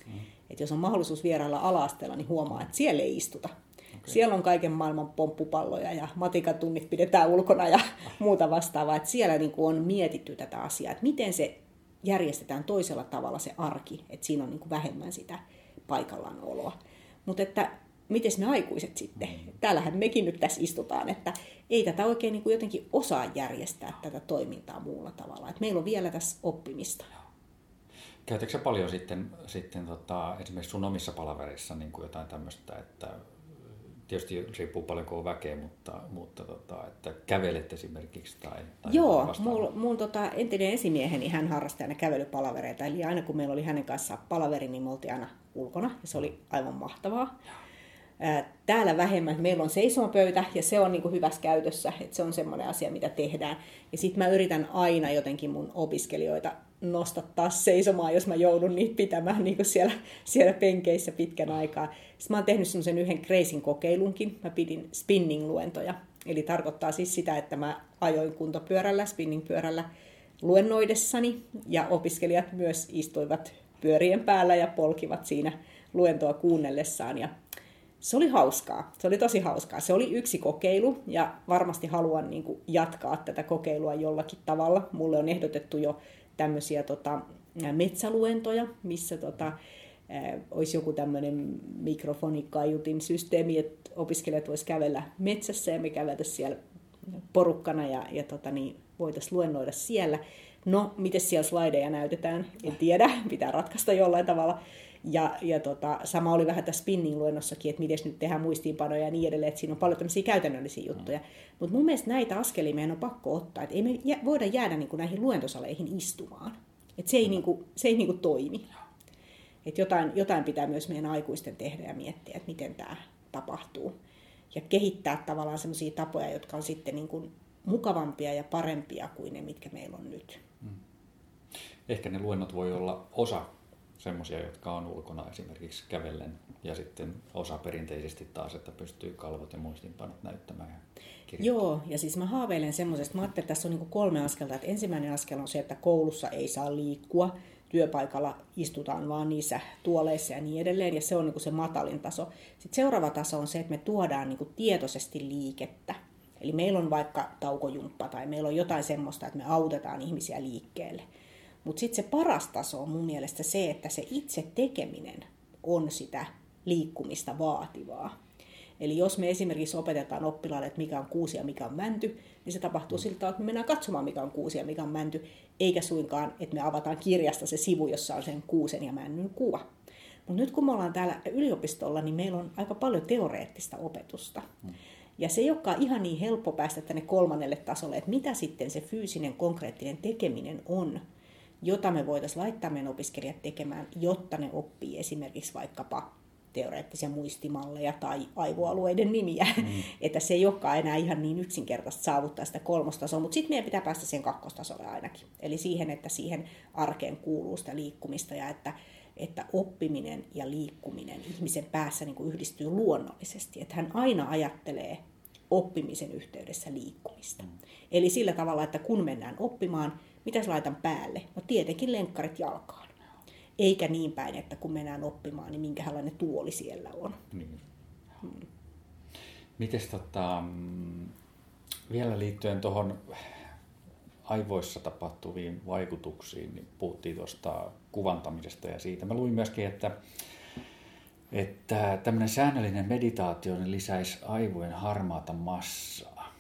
Mm. Et jos on mahdollisuus vierailla ala-asteella, niin huomaa, että siellä ei istuta. Okay. Siellä on kaiken maailman pomppupalloja ja matikatunnit pidetään ulkona ja muuta vastaavaa. Että siellä niin kuin on mietitty tätä asiaa, että miten se järjestetään toisella tavalla se arki, että siinä on niin kuin vähemmän sitä paikallaan oloa. Mutta että miten me aikuiset sitten? Mm. Täällähän mekin nyt tässä istutaan, että ei tätä oikein niin kuin jotenkin osaa järjestää tätä toimintaa muulla tavalla. Että meillä on vielä tässä oppimista. Käytätkö paljon sitten, sitten tota, esimerkiksi sun omissa palaverissa niin kuin jotain tämmöistä, että tietysti riippuu paljon kuin on väkeä, mutta, mutta tota, että kävelet esimerkiksi tai, tai Joo, mun, mun tota, entinen esimieheni, hän harrasti aina kävelypalavereita, eli aina kun meillä oli hänen kanssaan palaveri, niin me oltiin aina ulkona, ja se oli aivan mahtavaa. Täällä vähemmän, meillä on seisomapöytä ja se on niin kuin hyvässä käytössä, että se on semmoinen asia, mitä tehdään. Ja sitten mä yritän aina jotenkin mun opiskelijoita nostattaa seisomaan, jos mä joudun niitä pitämään niin kuin siellä, siellä penkeissä pitkän aikaa. Sitten mä oon tehnyt semmoisen yhden kreisin kokeilunkin. Mä pidin spinning-luentoja. Eli tarkoittaa siis sitä, että mä ajoin kuntopyörällä, spinningpyörällä luennoidessani ja opiskelijat myös istuivat pyörien päällä ja polkivat siinä luentoa kuunnellessaan. Ja se oli hauskaa. Se oli tosi hauskaa. Se oli yksi kokeilu ja varmasti haluan niin kuin, jatkaa tätä kokeilua jollakin tavalla. Mulle on ehdotettu jo tämmöisiä tota, metsäluentoja, missä tota, olisi joku tämmöinen mikrofonikaiutin systeemi, että opiskelijat voisivat kävellä metsässä ja me käveltä siellä porukkana ja, ja tota, niin, voitaisiin luennoida siellä. No, miten siellä slideja näytetään, en tiedä, pitää ratkaista jollain tavalla. Ja, ja tota, sama oli vähän tässä spinning-luennossakin, että miten nyt tehdään muistiinpanoja ja niin edelleen, että siinä on paljon tämmöisiä käytännöllisiä juttuja. Mm. Mutta mun mielestä näitä askelia meidän on pakko ottaa, että ei me jä, voida jäädä niin kuin näihin luentosaleihin istumaan. Että se ei, mm. niin kuin, se ei niin kuin toimi. Että jotain, jotain pitää myös meidän aikuisten tehdä ja miettiä, että miten tämä tapahtuu. Ja kehittää tavallaan sellaisia tapoja, jotka on sitten niin kuin mukavampia ja parempia kuin ne, mitkä meillä on nyt. Mm. Ehkä ne luennot voi olla osa semmoisia, jotka on ulkona esimerkiksi kävellen ja sitten osa perinteisesti taas, että pystyy kalvot ja muistinpanot näyttämään. Ja Joo, ja siis mä haaveilen semmoisesta, mä ajattelin, että tässä on niin kolme askelta, että ensimmäinen askel on se, että koulussa ei saa liikkua, työpaikalla istutaan vaan niissä tuoleissa ja niin edelleen, ja se on niin se matalin taso. Sitten seuraava taso on se, että me tuodaan niin tietoisesti liikettä. Eli meillä on vaikka taukojumppa tai meillä on jotain semmoista, että me autetaan ihmisiä liikkeelle. Mutta sitten se paras taso on mun mielestä se, että se itse tekeminen on sitä liikkumista vaativaa. Eli jos me esimerkiksi opetetaan oppilaalle, että mikä on kuusi ja mikä on mänty, niin se tapahtuu sillä tavalla, että me mennään katsomaan, mikä on kuusi ja mikä on mänty, eikä suinkaan, että me avataan kirjasta se sivu, jossa on sen kuusen ja männyn kuva. Mutta nyt kun me ollaan täällä yliopistolla, niin meillä on aika paljon teoreettista opetusta. Mm. Ja se ei olekaan ihan niin helppo päästä tänne kolmannelle tasolle, että mitä sitten se fyysinen, konkreettinen tekeminen on, jota me voitaisiin laittaa meidän opiskelijat tekemään, jotta ne oppii esimerkiksi vaikkapa teoreettisia muistimalleja tai aivoalueiden nimiä. Mm. että se ei olekaan enää ihan niin yksinkertaista saavuttaa sitä kolmostasoa, mutta sitten meidän pitää päästä sen kakkostasolle ainakin. Eli siihen, että siihen arkeen kuuluu sitä liikkumista ja että, että oppiminen ja liikkuminen ihmisen päässä niin kuin yhdistyy luonnollisesti. Että hän aina ajattelee oppimisen yhteydessä liikkumista. Mm. Eli sillä tavalla, että kun mennään oppimaan, mitä laitan päälle? No tietenkin lenkkarit jalkaan. Eikä niin päin, että kun mennään oppimaan, niin minkälainen tuoli siellä on. Niin. Hmm. Mites tota, vielä liittyen tuohon aivoissa tapahtuviin vaikutuksiin, niin puhuttiin tuosta kuvantamisesta ja siitä. Mä luin myöskin, että, että tämmöinen säännöllinen meditaatio niin lisäisi aivojen harmaata massaa.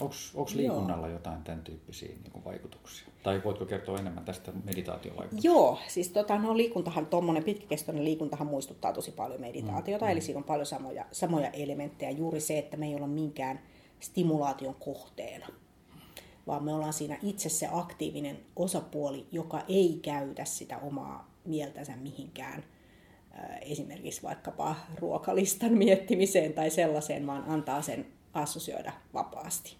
Onko liikunnalla Joo. jotain tämän tyyppisiä niin vaikutuksia? Tai voitko kertoa enemmän tästä meditaatiovaikutuksesta? Joo, siis tota, no, liikuntahan, tuommoinen pitkäkestoinen liikuntahan muistuttaa tosi paljon meditaatiota, mm. eli siinä on paljon samoja, samoja elementtejä. Juuri se, että me ei olla minkään stimulaation kohteena, vaan me ollaan siinä itse se aktiivinen osapuoli, joka ei käytä sitä omaa mieltänsä mihinkään esimerkiksi vaikkapa ruokalistan miettimiseen tai sellaiseen, vaan antaa sen assosioida vapaasti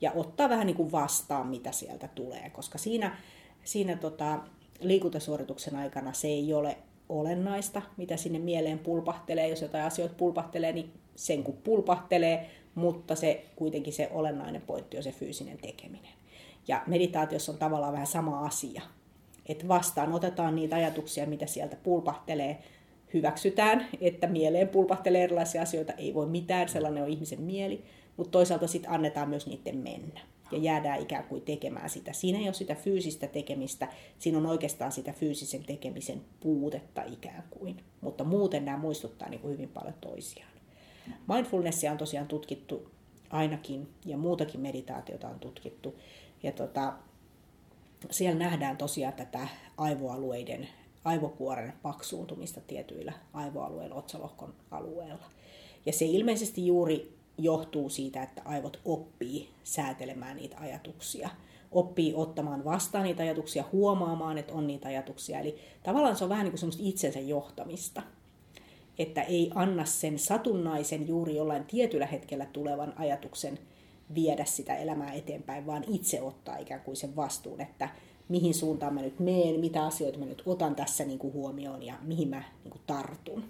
ja ottaa vähän niin kuin vastaan, mitä sieltä tulee, koska siinä, siinä tota, liikuntasuorituksen aikana se ei ole olennaista, mitä sinne mieleen pulpahtelee. Jos jotain asioita pulpahtelee, niin sen kun pulpahtelee, mutta se kuitenkin se olennainen pointti on se fyysinen tekeminen. Ja meditaatiossa on tavallaan vähän sama asia. Että vastaan otetaan niitä ajatuksia, mitä sieltä pulpahtelee, hyväksytään, että mieleen pulpahtelee erilaisia asioita, ei voi mitään, sellainen on ihmisen mieli, mutta toisaalta sitten annetaan myös niiden mennä ja jäädään ikään kuin tekemään sitä. Siinä ei ole sitä fyysistä tekemistä, siinä on oikeastaan sitä fyysisen tekemisen puutetta ikään kuin, mutta muuten nämä muistuttaa niin kuin hyvin paljon toisiaan. Mindfulnessia on tosiaan tutkittu ainakin ja muutakin meditaatiota on tutkittu. Ja tota, siellä nähdään tosiaan tätä aivoalueiden, aivokuoren paksuuntumista tietyillä aivoalueilla, otsalohkon alueella. Ja se ilmeisesti juuri johtuu siitä, että aivot oppii säätelemään niitä ajatuksia. Oppii ottamaan vastaan niitä ajatuksia, huomaamaan, että on niitä ajatuksia. Eli tavallaan se on vähän niin kuin semmoista itsensä johtamista. Että ei anna sen satunnaisen juuri jollain tietyllä hetkellä tulevan ajatuksen viedä sitä elämää eteenpäin, vaan itse ottaa ikään kuin sen vastuun, että mihin suuntaan mä nyt meen, mitä asioita mä nyt otan tässä niin kuin huomioon ja mihin mä niin kuin tartun.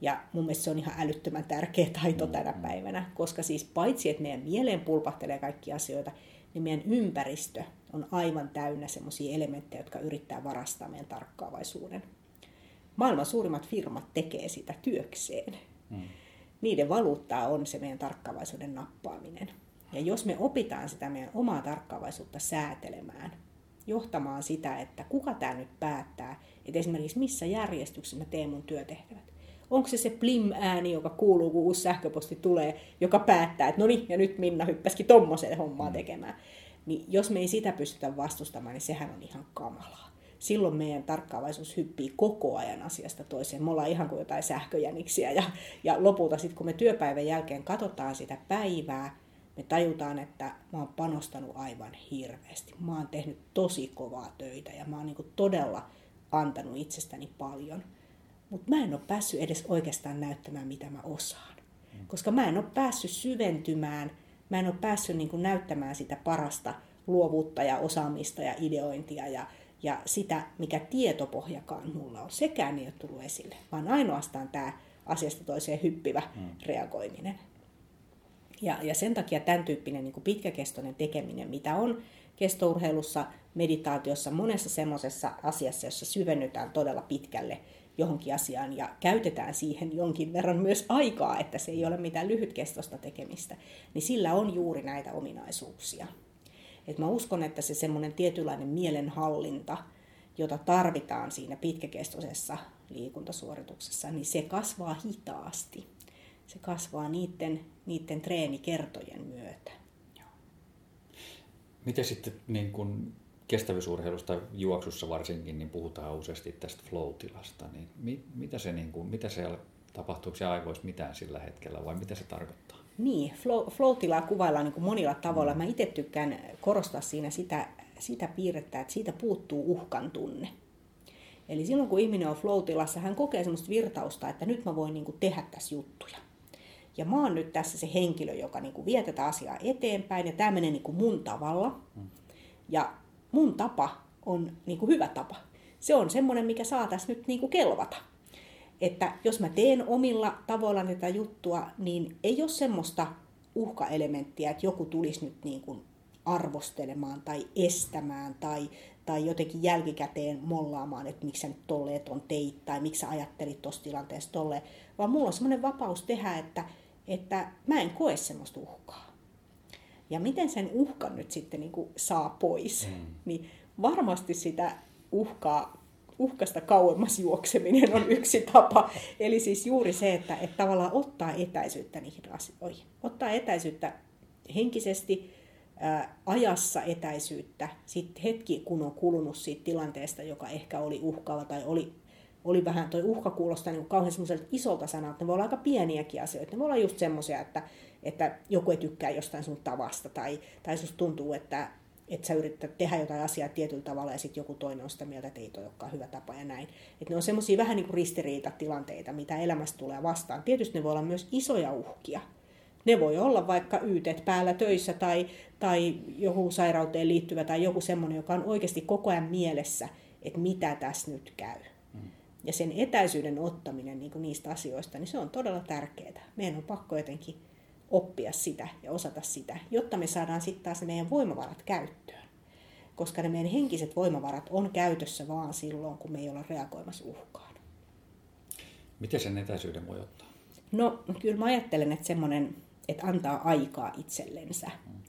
Ja mun mielestä se on ihan älyttömän tärkeä taito tänä päivänä, koska siis paitsi, että meidän mieleen pulpahtelee kaikki asioita, niin meidän ympäristö on aivan täynnä semmoisia elementtejä, jotka yrittää varastaa meidän tarkkaavaisuuden. Maailman suurimmat firmat tekee sitä työkseen. Hmm. Niiden valuuttaa on se meidän tarkkaavaisuuden nappaaminen. Ja jos me opitaan sitä meidän omaa tarkkaavaisuutta säätelemään, johtamaan sitä, että kuka tämä nyt päättää, että esimerkiksi missä järjestyksessä mä teen mun työtehtävät, Onko se se plim-ääni, joka kuuluu, kun uusi sähköposti tulee, joka päättää, että no niin, ja nyt Minna hyppäsikin tommoseen hommaa mm. tekemään. Niin jos me ei sitä pystytä vastustamaan, niin sehän on ihan kamalaa. Silloin meidän tarkkaavaisuus hyppii koko ajan asiasta toiseen. Me ollaan ihan kuin jotain sähköjäniksiä. Ja, ja lopulta sitten, kun me työpäivän jälkeen katsotaan sitä päivää, me tajutaan, että mä oon panostanut aivan hirveästi. Mä oon tehnyt tosi kovaa töitä ja mä oon niin todella antanut itsestäni paljon – mutta mä en ole päässyt edes oikeastaan näyttämään, mitä mä osaan. Koska mä en ole päässyt syventymään, mä en ole päässyt niin kuin näyttämään sitä parasta luovuutta ja osaamista ja ideointia ja, ja sitä, mikä tietopohjakaan mulla on. Sekään ei ole tullut esille, vaan ainoastaan tämä asiasta toiseen hyppivä mm. reagoiminen. Ja, ja sen takia tämän tyyppinen niin kuin pitkäkestoinen tekeminen, mitä on kestourheilussa, meditaatiossa, monessa semmoisessa asiassa, jossa syvennytään todella pitkälle johonkin asiaan ja käytetään siihen jonkin verran myös aikaa, että se ei ole mitään lyhytkestoista tekemistä, niin sillä on juuri näitä ominaisuuksia. Et mä uskon, että se semmoinen tietynlainen mielenhallinta, jota tarvitaan siinä pitkäkestoisessa liikuntasuorituksessa, niin se kasvaa hitaasti. se kasvaa niiden, niiden treenikertojen myötä. Miten sitten niin kun kestävyysurheilusta juoksussa varsinkin, niin puhutaan useasti tästä flow-tilasta, niin mi, mitä se, niin kun, mitä se tapahtuuko se aivoissa mitään sillä hetkellä vai mitä se tarkoittaa? Niin, flow, flow-tilaa kuvaillaan niin kuin monilla tavoilla. Mm. Mä itse tykkään korostaa siinä sitä, sitä piirrettä, että siitä puuttuu uhkan tunne. Eli silloin kun ihminen on flow-tilassa, hän kokee semmoista virtausta, että nyt mä voin niin kuin tehdä tässä juttuja. Ja mä oon nyt tässä se henkilö, joka niin kuin vie tätä asiaa eteenpäin ja tämä menee niin kuin mun tavalla. Mm. Ja mun tapa on niin kuin hyvä tapa. Se on semmoinen, mikä saa tässä nyt niin kuin kelvata. Että jos mä teen omilla tavoilla tätä juttua, niin ei ole semmoista uhkaelementtiä, että joku tulisi nyt niin kuin arvostelemaan tai estämään tai, tai jotenkin jälkikäteen mollaamaan, että miksi sä nyt tolleet on teit tai miksi sä ajattelit tuossa tilanteessa tolleen, vaan mulla on semmoinen vapaus tehdä, että, että mä en koe semmoista uhkaa. Ja miten sen uhkan nyt sitten niin kuin saa pois, mm. niin varmasti sitä uhkaa, uhkasta kauemmas juokseminen on yksi tapa. Eli siis juuri se, että, että tavallaan ottaa etäisyyttä niihin asioihin. Ottaa etäisyyttä henkisesti, ää, ajassa etäisyyttä, sitten hetki kun on kulunut siitä tilanteesta, joka ehkä oli uhkaava tai oli oli vähän, toi uhka kuulostaa niin kauhean semmoiselta isolta sanalta. Ne voi olla aika pieniäkin asioita. Ne voi olla just semmoisia, että, että joku ei tykkää jostain sun tavasta tai, tai susta tuntuu, että, että sä yrität tehdä jotain asiaa tietyllä tavalla ja sitten joku toinen on sitä mieltä, että ei toi olekaan hyvä tapa ja näin. Että ne on semmoisia vähän niin kuin ristiriitatilanteita, mitä elämästä tulee vastaan. Tietysti ne voi olla myös isoja uhkia. Ne voi olla vaikka ytet päällä töissä tai, tai joku sairauteen liittyvä tai joku semmoinen, joka on oikeasti koko ajan mielessä, että mitä tässä nyt käy ja sen etäisyyden ottaminen niin niistä asioista, niin se on todella tärkeää. Meidän on pakko jotenkin oppia sitä ja osata sitä, jotta me saadaan sitten taas ne meidän voimavarat käyttöön. Koska ne meidän henkiset voimavarat on käytössä vaan silloin, kun me ei olla reagoimassa uhkaan. Miten sen etäisyyden voi ottaa? No kyllä mä ajattelen, että semmoinen, että antaa aikaa itsellensä. Hmm.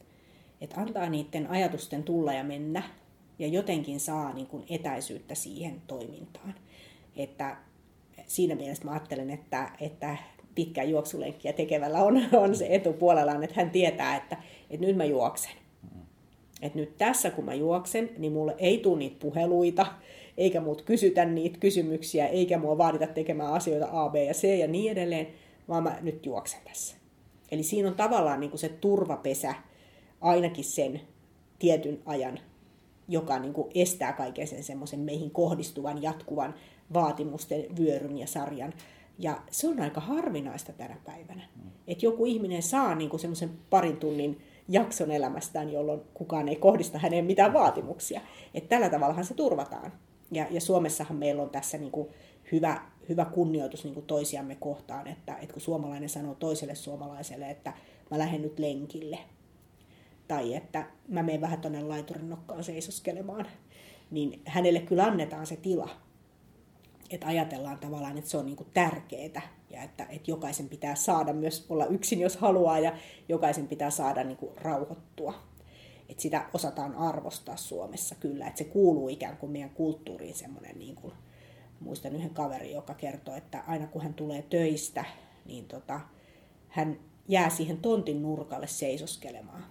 Että antaa niiden ajatusten tulla ja mennä ja jotenkin saa niin kuin etäisyyttä siihen toimintaan. Että siinä mielessä mä ajattelen, että, että pitkää juoksulenkkiä tekevällä on, on se etu puolellaan, että hän tietää, että, että nyt mä juoksen. Että nyt tässä kun mä juoksen, niin mulle ei tule niitä puheluita, eikä muut kysytä niitä kysymyksiä, eikä mua vaadita tekemään asioita A, B ja C ja niin edelleen, vaan mä nyt juoksen tässä. Eli siinä on tavallaan niin kuin se turvapesä ainakin sen tietyn ajan, joka niin kuin estää kaiken sen semmoisen meihin kohdistuvan, jatkuvan vaatimusten vyöryn ja sarjan. Ja se on aika harvinaista tänä päivänä. Mm. Että joku ihminen saa niinku semmoisen parin tunnin jakson elämästään, jolloin kukaan ei kohdista häneen mitään vaatimuksia. Että tällä tavallahan se turvataan. Ja, ja Suomessahan meillä on tässä niinku hyvä, hyvä kunnioitus niinku toisiamme kohtaan, että, että kun suomalainen sanoo toiselle suomalaiselle, että mä lähden nyt lenkille, tai että mä menen vähän tuonne laiturin nokkaan seisoskelemaan, niin hänelle kyllä annetaan se tila että ajatellaan tavallaan, että se on niin tärkeää ja että, että jokaisen pitää saada myös olla yksin, jos haluaa, ja jokaisen pitää saada niin kuin rauhoittua. Että sitä osataan arvostaa Suomessa kyllä, että se kuuluu ikään kuin meidän kulttuuriin semmoinen, niin kuin, muistan yhden kaverin, joka kertoo, että aina kun hän tulee töistä, niin tota, hän jää siihen tontin nurkalle seisoskelemaan.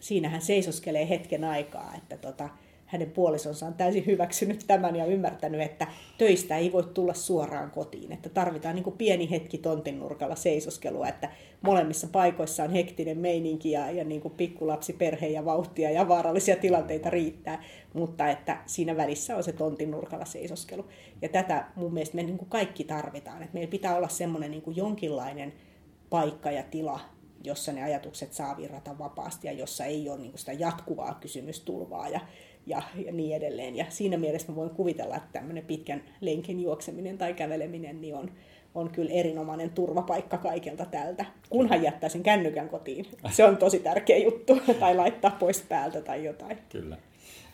Siinä hän seisoskelee hetken aikaa, että tota, hänen puolisonsa on täysin hyväksynyt tämän ja ymmärtänyt, että töistä ei voi tulla suoraan kotiin. Että tarvitaan niin pieni hetki tontin nurkalla seisoskelua, että molemmissa paikoissa on hektinen meininki ja, ja niin kuin pikkulapsi, perhe ja vauhtia ja vaarallisia tilanteita riittää, mutta että siinä välissä on se tontin nurkalla seisoskelu. Ja tätä mun mielestä me niin kuin kaikki tarvitaan. Että meillä pitää olla semmoinen niin kuin jonkinlainen paikka ja tila, jossa ne ajatukset saa virrata vapaasti ja jossa ei ole niin kuin sitä jatkuvaa kysymystulvaa ja ja, ja niin edelleen. Ja siinä mielessä mä voin kuvitella, että tämmöinen pitkän lenkin juokseminen tai käveleminen niin on, on kyllä erinomainen turvapaikka kaikelta tältä, kunhan jättää sen kännykän kotiin. Se on tosi tärkeä juttu, tai laittaa pois päältä tai jotain. Kyllä.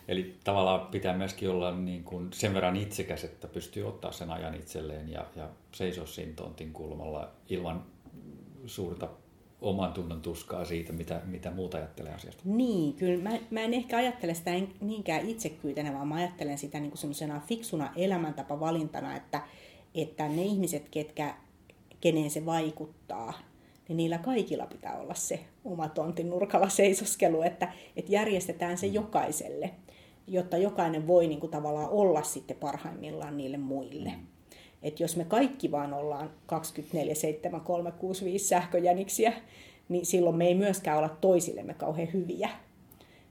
Eli tavallaan pitää myöskin olla niin kuin sen verran itsekäs, että pystyy ottaa sen ajan itselleen ja, ja seisoa siinä tontin kulmalla ilman suurta oman tunnon tuskaa siitä, mitä, mitä muuta ajattelee asiasta. Niin, kyllä. Mä, mä en ehkä ajattele sitä niinkään itsekyytenä, vaan mä ajattelen sitä niin semmoisena fiksuna elämäntapa valintana, että, että ne ihmiset, ketkä, keneen se vaikuttaa, niin niillä kaikilla pitää olla se oma tontin nurkalla seisoskelu, että, että järjestetään se jokaiselle, jotta jokainen voi niin kuin, tavallaan olla sitten parhaimmillaan niille muille. Mm. Et jos me kaikki vaan ollaan 24, 7, 3, 6, 5 sähköjäniksiä, niin silloin me ei myöskään olla toisillemme kauhean hyviä.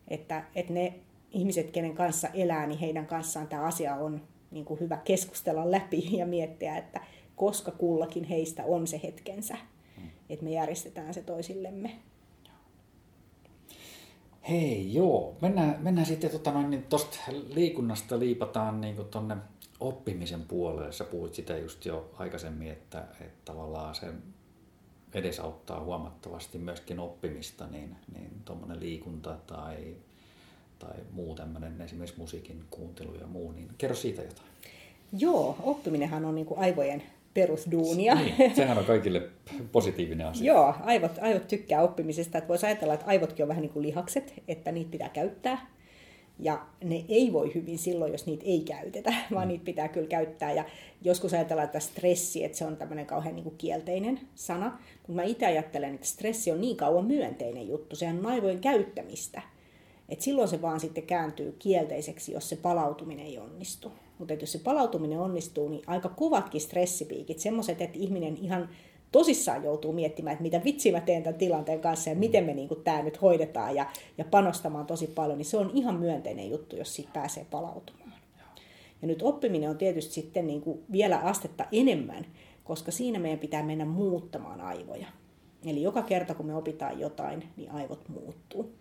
Että, että ne ihmiset, kenen kanssa elää, niin heidän kanssaan tämä asia on niin kuin hyvä keskustella läpi ja miettiä, että koska kullakin heistä on se hetkensä, että me järjestetään se toisillemme. Hei, joo. Mennään, mennään sitten tuota noin, niin tuosta liikunnasta liipataan niin tuonne oppimisen puolelle. Sä puhuit sitä just jo aikaisemmin, että, että tavallaan se edesauttaa huomattavasti myöskin oppimista, niin, niin tuommoinen liikunta tai, tai muu tämmöinen, esimerkiksi musiikin kuuntelu ja muu, niin kerro siitä jotain. Joo, oppiminenhan on niin kuin aivojen perusduunia. Niin, sehän on kaikille positiivinen asia. Joo, aivot, aivot tykkää oppimisesta. Että voisi ajatella, että aivotkin on vähän niin kuin lihakset, että niitä pitää käyttää. Ja ne ei voi hyvin silloin, jos niitä ei käytetä, vaan mm. niitä pitää kyllä käyttää. Ja joskus ajatellaan, että stressi, että se on tämmöinen kauhean niin kuin kielteinen sana. Mutta mä itse ajattelen, että stressi on niin kauan myönteinen juttu. Sehän on aivojen käyttämistä. Et silloin se vaan sitten kääntyy kielteiseksi, jos se palautuminen ei onnistu. Mutta jos se palautuminen onnistuu, niin aika kovatkin stressipiikit, semmoiset, että ihminen ihan tosissaan joutuu miettimään, että mitä vitsiä mä teen tämän tilanteen kanssa ja miten me niin tämä nyt hoidetaan ja, ja panostamaan tosi paljon, niin se on ihan myönteinen juttu, jos siitä pääsee palautumaan. Ja nyt oppiminen on tietysti sitten niin kuin vielä astetta enemmän, koska siinä meidän pitää mennä muuttamaan aivoja. Eli joka kerta kun me opitaan jotain, niin aivot muuttuu.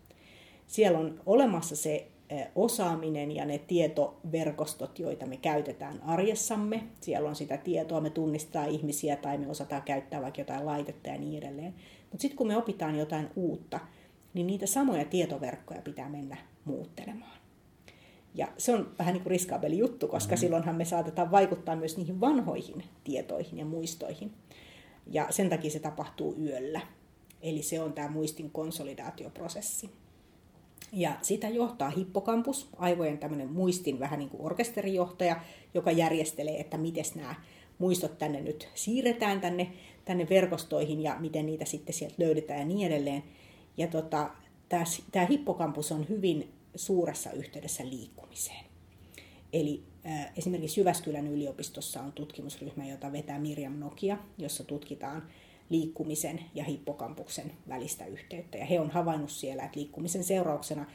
Siellä on olemassa se osaaminen ja ne tietoverkostot, joita me käytetään arjessamme. Siellä on sitä tietoa, me tunnistetaan ihmisiä tai me osataan käyttää vaikka jotain laitetta ja niin edelleen. Mutta sitten kun me opitaan jotain uutta, niin niitä samoja tietoverkkoja pitää mennä muuttelemaan. Ja se on vähän niin kuin riskaabeli juttu, koska mm-hmm. silloinhan me saatetaan vaikuttaa myös niihin vanhoihin tietoihin ja muistoihin. Ja sen takia se tapahtuu yöllä. Eli se on tämä muistin konsolidaatioprosessi. Ja sitä johtaa hippokampus, aivojen tämmöinen muistin vähän niin kuin orkesterijohtaja, joka järjestelee, että miten nämä muistot tänne nyt siirretään tänne, tänne verkostoihin ja miten niitä sitten sieltä löydetään ja niin edelleen. Ja tota, tämä, hippokampus on hyvin suuressa yhteydessä liikkumiseen. Eli äh, esimerkiksi Jyväskylän yliopistossa on tutkimusryhmä, jota vetää Mirjam Nokia, jossa tutkitaan liikkumisen ja hippokampuksen välistä yhteyttä. Ja he on havainnut siellä, että liikkumisen seurauksena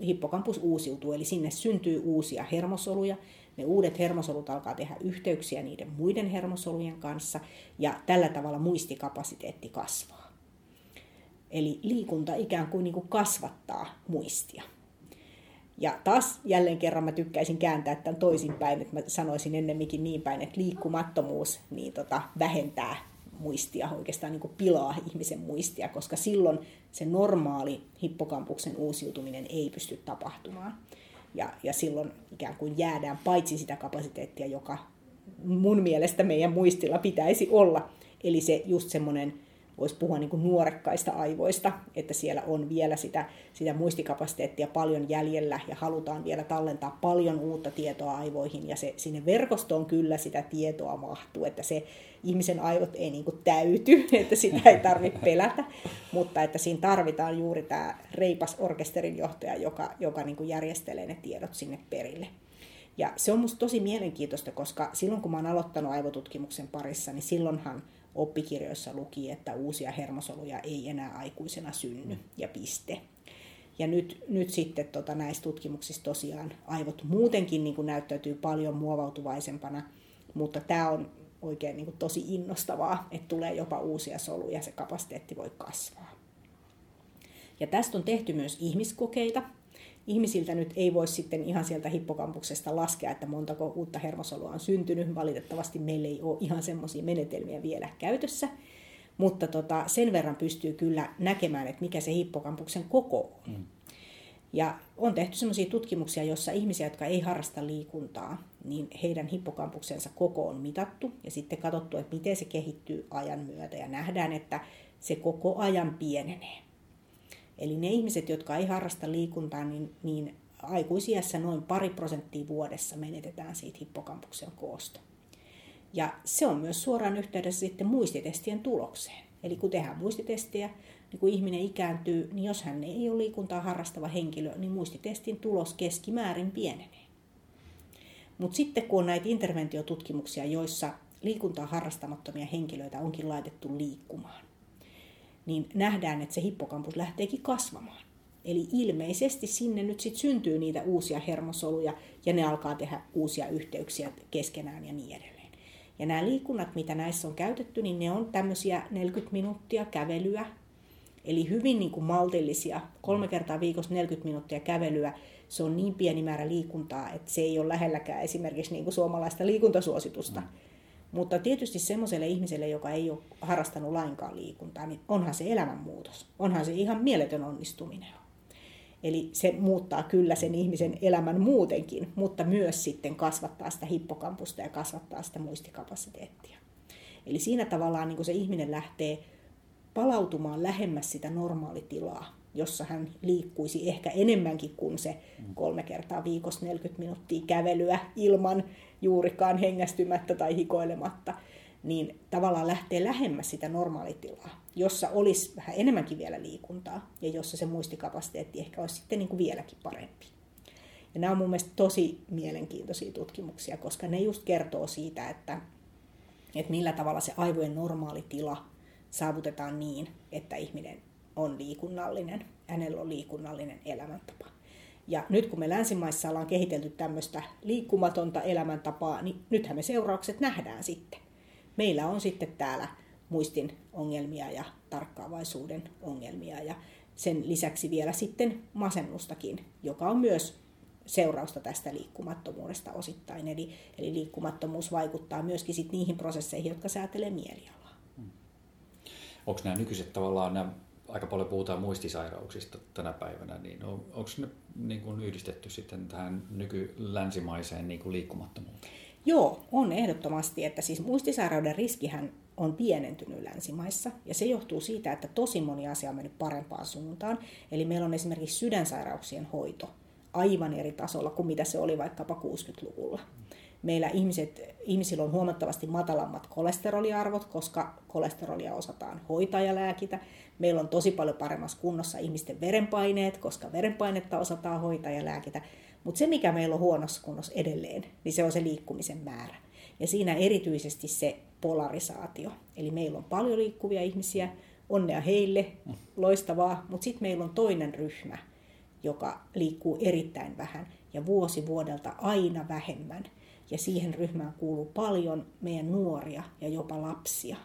hippokampus uusiutuu, eli sinne syntyy uusia hermosoluja. Ne uudet hermosolut alkaa tehdä yhteyksiä niiden muiden hermosolujen kanssa, ja tällä tavalla muistikapasiteetti kasvaa. Eli liikunta ikään kuin, niin kuin kasvattaa muistia. Ja taas jälleen kerran mä tykkäisin kääntää tämän toisinpäin, että mä sanoisin ennemminkin niin päin, että liikkumattomuus niin tota, vähentää muistia, oikeastaan niin pilaa ihmisen muistia, koska silloin se normaali hippokampuksen uusiutuminen ei pysty tapahtumaan. Ja, ja silloin ikään kuin jäädään paitsi sitä kapasiteettia, joka mun mielestä meidän muistilla pitäisi olla. Eli se just semmoinen voisi puhua niin kuin nuorekkaista aivoista, että siellä on vielä sitä, sitä muistikapasiteettia paljon jäljellä ja halutaan vielä tallentaa paljon uutta tietoa aivoihin ja se, sinne verkostoon kyllä sitä tietoa mahtuu, että se ihmisen aivot ei niin kuin täyty, että sitä ei tarvitse pelätä, mutta että siinä tarvitaan juuri tämä reipas orkesterin johtaja, joka, joka niin kuin järjestelee ne tiedot sinne perille. Ja se on musta tosi mielenkiintoista, koska silloin kun oon aloittanut aivotutkimuksen parissa, niin silloinhan – oppikirjoissa luki, että uusia hermosoluja ei enää aikuisena synny ja piste. Ja nyt, nyt sitten tota, näissä tutkimuksissa tosiaan aivot muutenkin niin kuin näyttäytyy paljon muovautuvaisempana, mutta tämä on oikein niin kuin tosi innostavaa, että tulee jopa uusia soluja, se kapasiteetti voi kasvaa. Ja tästä on tehty myös ihmiskokeita, ihmisiltä nyt ei voi sitten ihan sieltä hippokampuksesta laskea, että montako uutta hermosolua on syntynyt. Valitettavasti meillä ei ole ihan semmoisia menetelmiä vielä käytössä. Mutta tota, sen verran pystyy kyllä näkemään, että mikä se hippokampuksen koko on. Mm. Ja on tehty sellaisia tutkimuksia, joissa ihmisiä, jotka ei harrasta liikuntaa, niin heidän hippokampuksensa koko on mitattu ja sitten katsottu, että miten se kehittyy ajan myötä ja nähdään, että se koko ajan pienenee. Eli ne ihmiset, jotka ei harrasta liikuntaa, niin, niin aikuisiässä noin pari prosenttia vuodessa menetetään siitä hippokampuksen koosta. Ja se on myös suoraan yhteydessä sitten muistitestien tulokseen. Eli kun tehdään muistitestiä, niin kun ihminen ikääntyy, niin jos hän ei ole liikuntaa harrastava henkilö, niin muistitestin tulos keskimäärin pienenee. Mutta sitten kun on näitä interventiotutkimuksia, joissa liikuntaa harrastamattomia henkilöitä onkin laitettu liikkumaan, niin nähdään, että se hippokampus lähteekin kasvamaan. Eli ilmeisesti sinne nyt sitten syntyy niitä uusia hermosoluja ja ne alkaa tehdä uusia yhteyksiä keskenään ja niin edelleen. Ja nämä liikunnat, mitä näissä on käytetty, niin ne on tämmöisiä 40 minuuttia kävelyä, eli hyvin niin kuin maltillisia, kolme kertaa viikossa 40 minuuttia kävelyä. Se on niin pieni määrä liikuntaa, että se ei ole lähelläkään esimerkiksi niin kuin suomalaista liikuntasuositusta. Mm. Mutta tietysti semmoiselle ihmiselle, joka ei ole harrastanut lainkaan liikuntaa, niin onhan se elämänmuutos. Onhan se ihan mieletön onnistuminen. Eli se muuttaa kyllä sen ihmisen elämän muutenkin, mutta myös sitten kasvattaa sitä hippokampusta ja kasvattaa sitä muistikapasiteettia. Eli siinä tavallaan niin se ihminen lähtee palautumaan lähemmäs sitä normaalitilaa, jossa hän liikkuisi ehkä enemmänkin kuin se kolme kertaa viikossa 40 minuuttia kävelyä ilman juurikaan hengästymättä tai hikoilematta, niin tavallaan lähtee lähemmäs sitä normaalitilaa, jossa olisi vähän enemmänkin vielä liikuntaa ja jossa se muistikapasiteetti ehkä olisi sitten niin kuin vieläkin parempi. Ja nämä on mun mielestä tosi mielenkiintoisia tutkimuksia, koska ne just kertoo siitä, että, että millä tavalla se aivojen normaali tila saavutetaan niin, että ihminen on liikunnallinen, hänellä on liikunnallinen elämäntapa. Ja nyt kun me länsimaissa ollaan kehitelty tämmöistä liikkumatonta elämäntapaa, niin nythän me seuraukset nähdään sitten. Meillä on sitten täällä muistin ongelmia ja tarkkaavaisuuden ongelmia ja sen lisäksi vielä sitten masennustakin, joka on myös seurausta tästä liikkumattomuudesta osittain. Eli, eli liikkumattomuus vaikuttaa myöskin sit niihin prosesseihin, jotka säätelee mielialaa. Onko nämä nykyiset tavallaan, nämä, aika paljon puhutaan muistisairauksista tänä päivänä, niin on, onko ne niin kuin yhdistetty sitten tähän nykylänsimaiseen niin kuin liikkumattomuuteen? Joo, on ehdottomasti, että siis muistisairauden riskihän on pienentynyt länsimaissa, ja se johtuu siitä, että tosi moni asia on mennyt parempaan suuntaan. Eli meillä on esimerkiksi sydänsairauksien hoito aivan eri tasolla kuin mitä se oli vaikkapa 60-luvulla. Meillä ihmiset, ihmisillä on huomattavasti matalammat kolesteroliarvot, koska kolesterolia osataan hoitaa ja lääkitä. Meillä on tosi paljon paremmassa kunnossa ihmisten verenpaineet, koska verenpainetta osataan hoitaa ja lääkitä. Mutta se, mikä meillä on huonossa kunnossa edelleen, niin se on se liikkumisen määrä. Ja siinä erityisesti se polarisaatio. Eli meillä on paljon liikkuvia ihmisiä, onnea heille, loistavaa, mutta sitten meillä on toinen ryhmä, joka liikkuu erittäin vähän ja vuosi vuodelta aina vähemmän. Ja siihen ryhmään kuuluu paljon meidän nuoria ja jopa lapsia.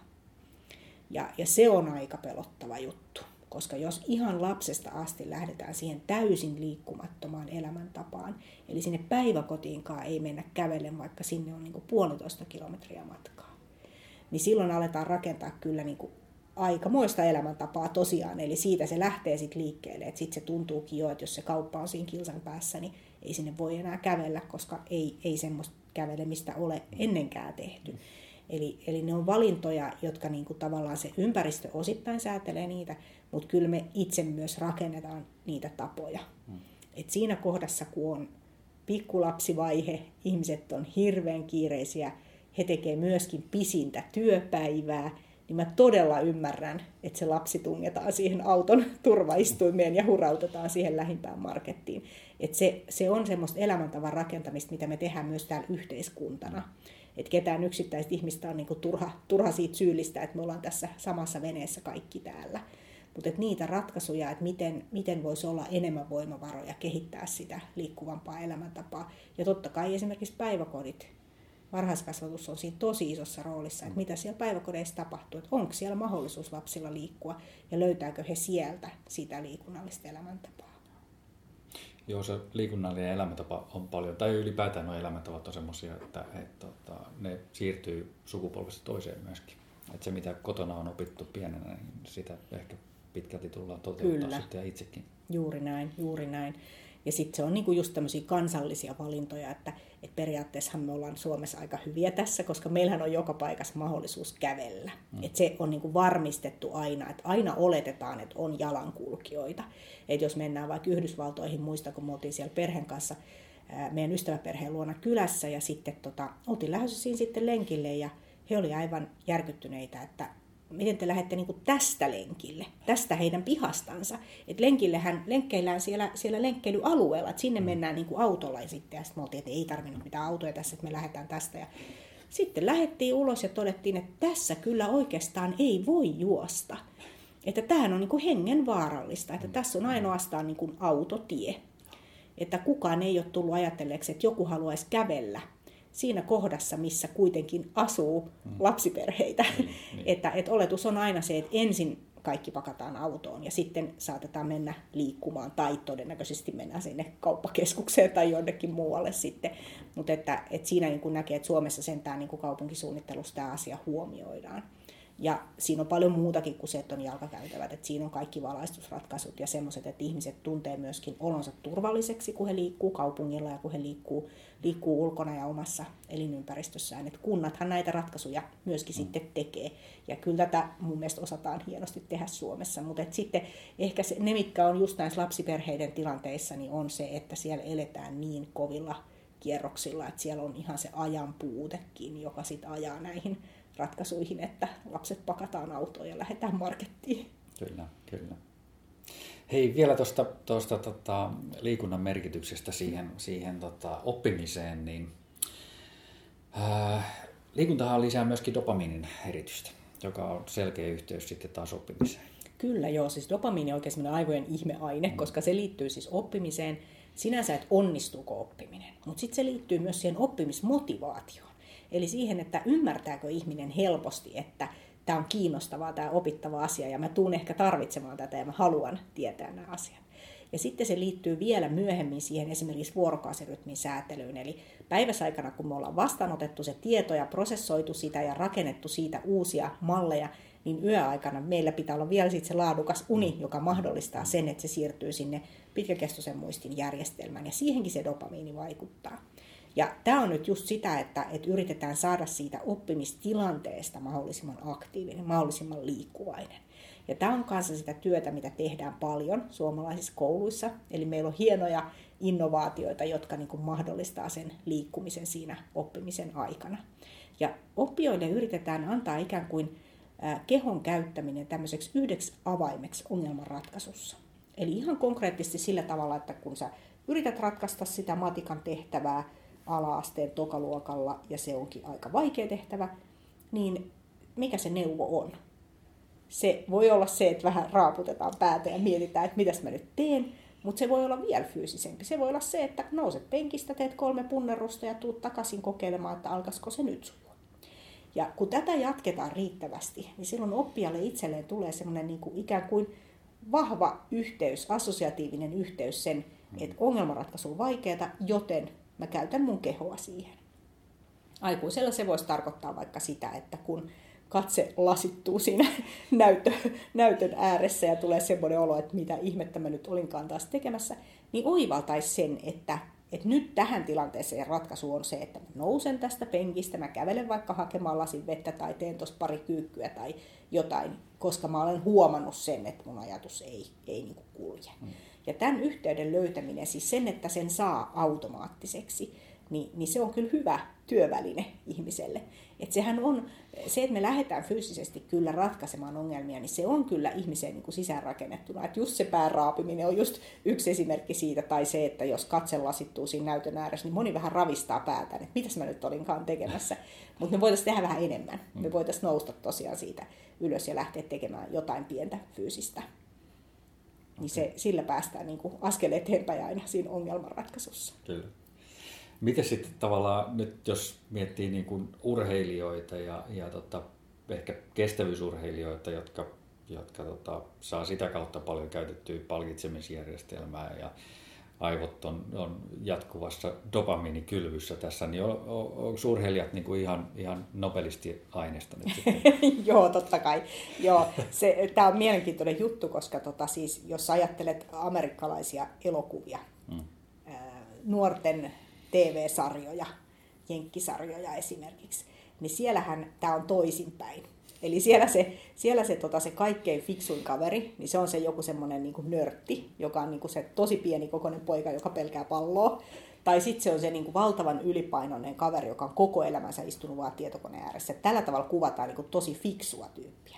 Ja, ja se on aika pelottava juttu. Koska jos ihan lapsesta asti lähdetään siihen täysin liikkumattomaan elämäntapaan, eli sinne päiväkotiinkaan ei mennä kävellen, vaikka sinne on niin kuin puolitoista kilometriä matkaa, niin silloin aletaan rakentaa kyllä niin kuin aikamoista elämäntapaa tosiaan, eli siitä se lähtee sitten liikkeelle, että sitten se tuntuukin jo, että jos se kauppa on siinä kilsan päässä, niin ei sinne voi enää kävellä, koska ei, ei semmoista kävelemistä ole ennenkään tehty. Eli, eli ne on valintoja, jotka niin kuin tavallaan se ympäristö osittain säätelee niitä, mutta kyllä me itse myös rakennetaan niitä tapoja. Hmm. Et siinä kohdassa, kun on pikkulapsivaihe, ihmiset on hirveän kiireisiä, he tekevät myöskin pisintä työpäivää, niin mä todella ymmärrän, että se lapsi tungetaan siihen auton turvaistuimeen ja hurautetaan siihen lähimpään markettiin. Et se, se on semmoista elämäntavan rakentamista, mitä me tehdään myös täällä yhteiskuntana. Että ketään yksittäistä ihmistä on niinku turha, turha siitä syyllistä, että me ollaan tässä samassa veneessä kaikki täällä. Mutta niitä ratkaisuja, että miten, miten voisi olla enemmän voimavaroja kehittää sitä liikkuvampaa elämäntapaa. Ja totta kai esimerkiksi päiväkodit, varhaiskasvatus on siinä tosi isossa roolissa, että mitä siellä päiväkodeissa tapahtuu, että onko siellä mahdollisuus lapsilla liikkua ja löytääkö he sieltä sitä liikunnallista elämäntapaa. Joo, se liikunnallinen elämäntapa on paljon, tai ylipäätään nuo elämäntavat on että, että, että tota, ne siirtyy sukupolvesta toiseen myöskin. Että se, mitä kotona on opittu pienenä, niin sitä ehkä pitkälti tullaan toteuttaa Kyllä. sitten ja itsekin. Juuri näin, juuri näin. Ja sitten se on niinku just tämmöisiä kansallisia valintoja, että, että periaatteessa me ollaan Suomessa aika hyviä tässä, koska meillähän on joka paikassa mahdollisuus kävellä. Mm. Että se on niinku varmistettu aina, että aina oletetaan, että on jalankulkijoita. Että jos mennään vaikka Yhdysvaltoihin, muista kun me oltiin siellä perheen kanssa meidän ystäväperheen luona kylässä ja sitten tota, oltiin lähdössä siinä sitten lenkille ja he oli aivan järkyttyneitä, että miten te lähdette niin tästä lenkille, tästä heidän pihastansa. Et lenkillehän, lenkkeillään siellä, siellä lenkkeilyalueella, että sinne mm. mennään niin autolla ja sitten, ja sitten me oltiin, että ei tarvinnut mitään autoja tässä, että me lähdetään tästä. Ja sitten lähdettiin ulos ja todettiin, että tässä kyllä oikeastaan ei voi juosta. Että tämähän on niin kuin hengen vaarallista, että tässä on ainoastaan niin kuin autotie. Että kukaan ei ole tullut ajatelleeksi, että joku haluaisi kävellä siinä kohdassa, missä kuitenkin asuu mm. lapsiperheitä. Niin, niin. että, että oletus on aina se, että ensin kaikki pakataan autoon ja sitten saatetaan mennä liikkumaan tai todennäköisesti mennään sinne kauppakeskukseen tai jonnekin muualle sitten. Mutta että, että siinä niin kuin näkee, että Suomessa sentään niin kaupunkisuunnittelussa tämä asia huomioidaan. Ja siinä on paljon muutakin kuin se, että on jalkakäytävät. Että siinä on kaikki valaistusratkaisut ja semmoiset, että ihmiset tuntee myöskin olonsa turvalliseksi, kun he liikkuu kaupungilla ja kun he liikkuu, liikkuu ulkona ja omassa elinympäristössään. Että kunnathan näitä ratkaisuja myöskin mm. sitten tekee. Ja kyllä tätä mun mielestä osataan hienosti tehdä Suomessa. Mutta et sitten ehkä se, ne, mitkä on just näissä lapsiperheiden tilanteissa, niin on se, että siellä eletään niin kovilla kierroksilla, että siellä on ihan se ajan puutekin, joka sitten ajaa näihin ratkaisuihin, että lapset pakataan autoon ja lähdetään markettiin. Kyllä, kyllä. Hei, vielä tuosta tosta, tota, liikunnan merkityksestä siihen, siihen tota, oppimiseen, niin äh, liikuntahan lisää myöskin dopamiinin eritystä, joka on selkeä yhteys sitten taas oppimiseen. Kyllä joo, siis dopamiini on oikein aivojen ihmeaine, mm. koska se liittyy siis oppimiseen sinänsä, että onnistuuko oppiminen, mutta sitten se liittyy myös siihen oppimismotivaatioon. Eli siihen, että ymmärtääkö ihminen helposti, että tämä on kiinnostavaa, tämä opittava asia ja mä tuun ehkä tarvitsemaan tätä ja mä haluan tietää nämä asiat. Ja sitten se liittyy vielä myöhemmin siihen esimerkiksi vuorokausirytmin säätelyyn. Eli päiväsaikana, kun me ollaan vastaanotettu se tieto ja prosessoitu sitä ja rakennettu siitä uusia malleja, niin yöaikana meillä pitää olla vielä sitten se laadukas uni, joka mahdollistaa sen, että se siirtyy sinne pitkäkestoisen muistin järjestelmään. Ja siihenkin se dopamiini vaikuttaa. Ja tämä on nyt just sitä, että, että yritetään saada siitä oppimistilanteesta mahdollisimman aktiivinen, mahdollisimman liikkuvainen. Ja tämä on kanssa sitä työtä, mitä tehdään paljon suomalaisissa kouluissa. Eli meillä on hienoja innovaatioita, jotka niin mahdollistaa sen liikkumisen siinä oppimisen aikana. Ja oppijoille yritetään antaa ikään kuin kehon käyttäminen tämmöiseksi yhdeksi avaimeksi ongelmanratkaisussa. Eli ihan konkreettisesti sillä tavalla, että kun sä yrität ratkaista sitä matikan tehtävää, ala-asteen tokaluokalla ja se onkin aika vaikea tehtävä, niin mikä se neuvo on? Se voi olla se, että vähän raaputetaan päätä ja mietitään, että mitäs mä nyt teen, mutta se voi olla vielä fyysisempi. Se voi olla se, että nouset penkistä, teet kolme punnerusta ja tuut takaisin kokeilemaan, että alkaisiko se nyt sujua. Ja kun tätä jatketaan riittävästi, niin silloin oppijalle itselleen tulee semmoinen niin kuin ikään kuin vahva yhteys, assosiatiivinen yhteys sen, että ongelmanratkaisu on vaikeaa, joten mä käytän mun kehoa siihen. Aikuisella se voisi tarkoittaa vaikka sitä, että kun katse lasittuu siinä näytö, näytön ääressä ja tulee semmoinen olo, että mitä ihmettä mä nyt olinkaan taas tekemässä, niin oivaltaisi sen, että, että nyt tähän tilanteeseen ratkaisu on se, että mä nousen tästä penkistä, mä kävelen vaikka hakemaan lasin vettä tai teen tuossa pari kyykkyä tai jotain, koska mä olen huomannut sen, että mun ajatus ei, ei niin kulje. Mm. Ja tämän yhteyden löytäminen, siis sen, että sen saa automaattiseksi, niin, niin se on kyllä hyvä työväline ihmiselle. Et sehän on, se, että me lähdetään fyysisesti kyllä ratkaisemaan ongelmia, niin se on kyllä ihmiseen niin kuin sisäänrakennettuna. Että just se pääraapiminen on just yksi esimerkki siitä, tai se, että jos katse lasittuu siinä näytön ääressä, niin moni vähän ravistaa päätään, että mitäs mä nyt olinkaan tekemässä. Mutta me voitaisiin tehdä vähän enemmän. Me mm. voitaisiin nousta tosiaan siitä ylös ja lähteä tekemään jotain pientä fyysistä niin se, sillä päästään niin kuin askel eteenpäin aina siinä ongelmanratkaisussa. Kyllä. Miten sitten tavallaan nyt, jos miettii niin kuin urheilijoita ja, ja tota, ehkä kestävyysurheilijoita, jotka, jotka tota, saa sitä kautta paljon käytettyä palkitsemisjärjestelmää ja aivot on, on jatkuvassa dopamiinikylvyssä tässä, niin on, on urheilijat niin kuin ihan, ihan nobelisti-aineesta nyt sitten? Joo, totta kai. Joo, se, tämä on mielenkiintoinen juttu, koska tota, siis, jos ajattelet amerikkalaisia elokuvia, hmm. ää, nuorten TV-sarjoja, jenkkisarjoja esimerkiksi, niin siellähän tämä on toisinpäin. Eli siellä se, siellä se, tota, se kaikkein fiksuin kaveri, niin se on se joku semmoinen niin nörtti, joka on niin kuin se tosi pieni kokoinen poika, joka pelkää palloa. Tai sitten se on se niin kuin valtavan ylipainoinen kaveri, joka on koko elämänsä istunut vaan tietokoneen ääressä. Tällä tavalla kuvataan niin kuin tosi fiksua tyyppiä.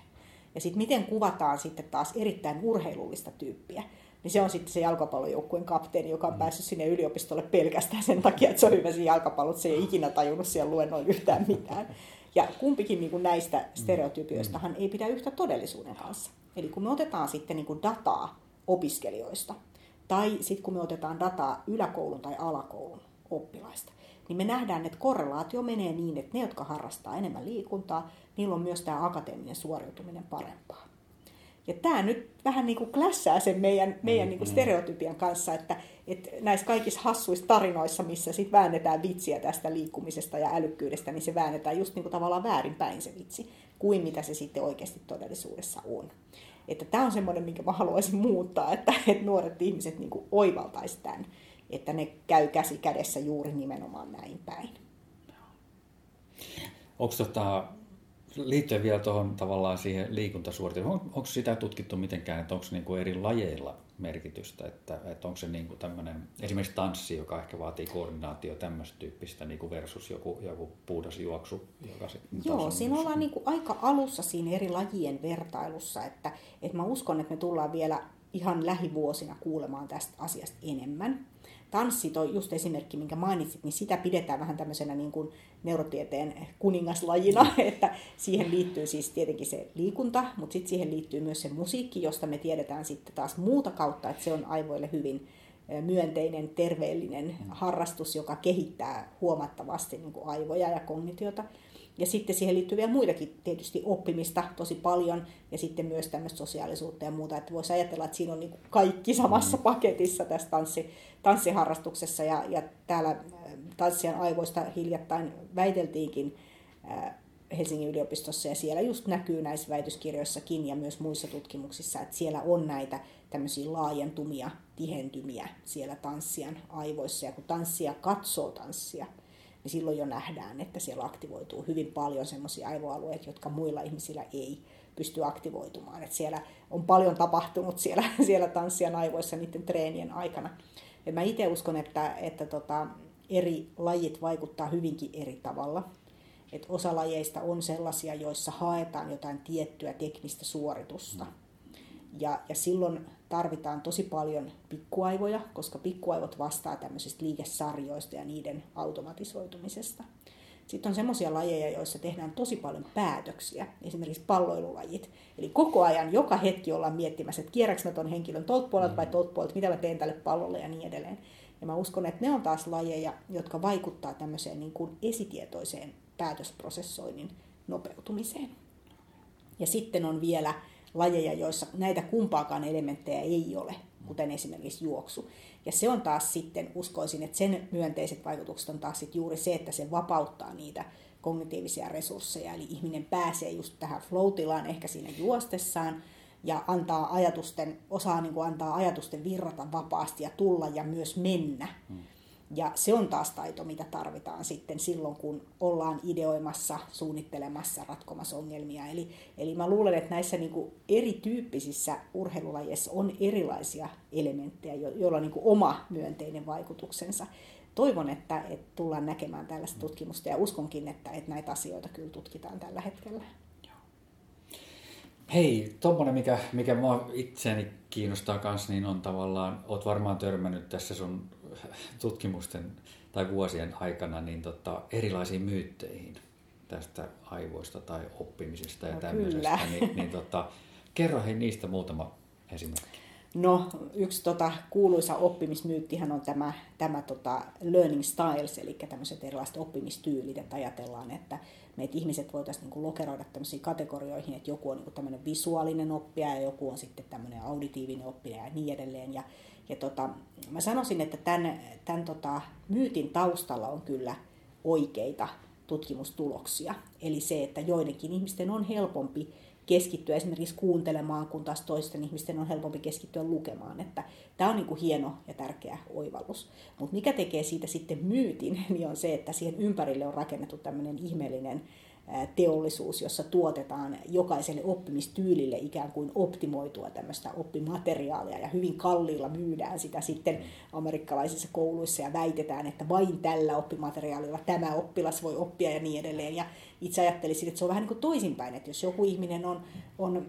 Ja sitten miten kuvataan sitten taas erittäin urheilullista tyyppiä, niin se on sitten se jalkapallojoukkueen kapteeni, joka on mm. päässyt sinne yliopistolle pelkästään sen takia, että se on hyvä siinä jalkapallot, se ei ikinä tajunnut siellä luennoin yhtään mitään. Ja kumpikin niin kuin näistä mm. stereotypioistahan ei pidä yhtä todellisuuden kanssa. Eli kun me otetaan sitten niin kuin dataa opiskelijoista, tai sitten kun me otetaan dataa yläkoulun tai alakoulun oppilaista, niin me nähdään, että korrelaatio menee niin, että ne, jotka harrastaa enemmän liikuntaa, niillä on myös tämä akateeminen suoriutuminen parempaa. Ja tämä nyt vähän niin kuin klässää sen meidän, meidän niin kuin stereotypian kanssa, että, että näissä kaikissa hassuissa tarinoissa, missä sit väännetään vitsiä tästä liikkumisesta ja älykkyydestä, niin se väännetään just niin kuin tavallaan väärinpäin se vitsi, kuin mitä se sitten oikeasti todellisuudessa on. Että tämä on semmoinen, minkä mä haluaisin muuttaa, että, että nuoret ihmiset niin kuin oivaltaisivat tämän, että ne käy käsi kädessä juuri nimenomaan näin päin. Onko tota, liittyen vielä tuohon tavallaan siihen liikuntasuoritukseen, on, onko sitä tutkittu mitenkään, että onko niinku eri lajeilla merkitystä, että, että onko se niinku tämmöinen, esimerkiksi tanssi, joka ehkä vaatii koordinaatio tämmöistä tyyppistä niinku versus joku, joku puhdas juoksu, joka se Joo, siinä ollaan niinku aika alussa siinä eri lajien vertailussa, että, että mä uskon, että me tullaan vielä ihan lähivuosina kuulemaan tästä asiasta enemmän tanssi, toi just esimerkki, minkä mainitsit, niin sitä pidetään vähän tämmöisenä niin kuin neurotieteen kuningaslajina, että siihen liittyy siis tietenkin se liikunta, mutta sitten siihen liittyy myös se musiikki, josta me tiedetään sitten taas muuta kautta, että se on aivoille hyvin myönteinen, terveellinen mm. harrastus, joka kehittää huomattavasti niin kuin aivoja ja kognitiota. Ja sitten siihen liittyy vielä muitakin tietysti oppimista tosi paljon ja sitten myös tämmöistä sosiaalisuutta ja muuta. Että voisi ajatella, että siinä on niin kaikki samassa mm. paketissa tässä tanssi, tanssiharrastuksessa. Ja, ja täällä tanssian aivoista hiljattain väiteltiinkin Helsingin yliopistossa ja siellä just näkyy näissä väitöskirjoissakin ja myös muissa tutkimuksissa, että siellä on näitä tämmöisiä laajentumia, tihentymiä siellä tanssian aivoissa. Ja kun tanssia katsoo tanssia, niin silloin jo nähdään, että siellä aktivoituu hyvin paljon semmoisia aivoalueita, jotka muilla ihmisillä ei pysty aktivoitumaan. Että siellä on paljon tapahtunut siellä, siellä tanssian aivoissa niiden treenien aikana. Ja mä itse uskon, että, että tota, eri lajit vaikuttaa hyvinkin eri tavalla. Et osa lajeista on sellaisia, joissa haetaan jotain tiettyä teknistä suoritusta. Ja, ja silloin tarvitaan tosi paljon pikkuaivoja, koska pikkuaivot vastaa tämmöisistä liikesarjoista ja niiden automatisoitumisesta. Sitten on semmoisia lajeja, joissa tehdään tosi paljon päätöksiä, esimerkiksi palloilulajit. Eli koko ajan, joka hetki ollaan miettimässä, että kierräks mä ton henkilön tolta puolelta vai tolta puolelta, mitä mä teen tälle pallolle ja niin edelleen. Ja mä uskon, että ne on taas lajeja, jotka vaikuttaa tämmöiseen niin kuin esitietoiseen päätösprosessoinnin nopeutumiseen. Ja sitten on vielä lajeja, joissa näitä kumpaakaan elementtejä ei ole, kuten esimerkiksi juoksu. Ja se on taas sitten, uskoisin, että sen myönteiset vaikutukset on taas sitten juuri se, että se vapauttaa niitä kognitiivisia resursseja, eli ihminen pääsee just tähän flow ehkä siinä juostessaan, ja antaa ajatusten, osaa niin kuin antaa ajatusten virrata vapaasti ja tulla ja myös mennä. Hmm. Ja se on taas taito, mitä tarvitaan sitten silloin, kun ollaan ideoimassa, suunnittelemassa, ratkomassa ongelmia. Eli, eli mä luulen, että näissä niin kuin erityyppisissä urheilulajeissa on erilaisia elementtejä, joilla on niin kuin oma myönteinen vaikutuksensa. Toivon, että, että tullaan näkemään tällaista tutkimusta ja uskonkin, että, että näitä asioita kyllä tutkitaan tällä hetkellä. Hei, tuommoinen, mikä, mikä mua itseäni kiinnostaa kanssa, niin on tavallaan, oot varmaan törmännyt tässä sun tutkimusten tai vuosien aikana niin tota, erilaisiin myytteihin tästä aivoista tai oppimisesta ja no, tämmöisestä. Niin, niin tota, kerro hei niistä muutama esimerkki. No, yksi tota, kuuluisa oppimismyyttihän on tämä, tämä tota, learning styles, eli tämmöiset erilaiset oppimistyylit, että ajatellaan, että meitä ihmiset voitaisiin niin lokeroida tämmöisiin kategorioihin, että joku on niin tämmöinen visuaalinen oppija ja joku on sitten tämmöinen auditiivinen oppija ja niin edelleen. Ja, ja tota, mä sanoisin, että tämän, tämän tota, myytin taustalla on kyllä oikeita tutkimustuloksia. Eli se, että joidenkin ihmisten on helpompi keskittyä esimerkiksi kuuntelemaan, kun taas toisten ihmisten on helpompi keskittyä lukemaan. Että tämä on niin kuin hieno ja tärkeä oivallus. Mutta mikä tekee siitä sitten myytin, niin on se, että siihen ympärille on rakennettu tämmöinen ihmeellinen teollisuus, jossa tuotetaan jokaiselle oppimistyylille ikään kuin optimoitua tämmöistä oppimateriaalia ja hyvin kalliilla myydään sitä sitten amerikkalaisissa kouluissa ja väitetään, että vain tällä oppimateriaalilla tämä oppilas voi oppia ja niin edelleen. Ja itse ajattelisin, että se on vähän niin kuin toisinpäin, että jos joku ihminen on, on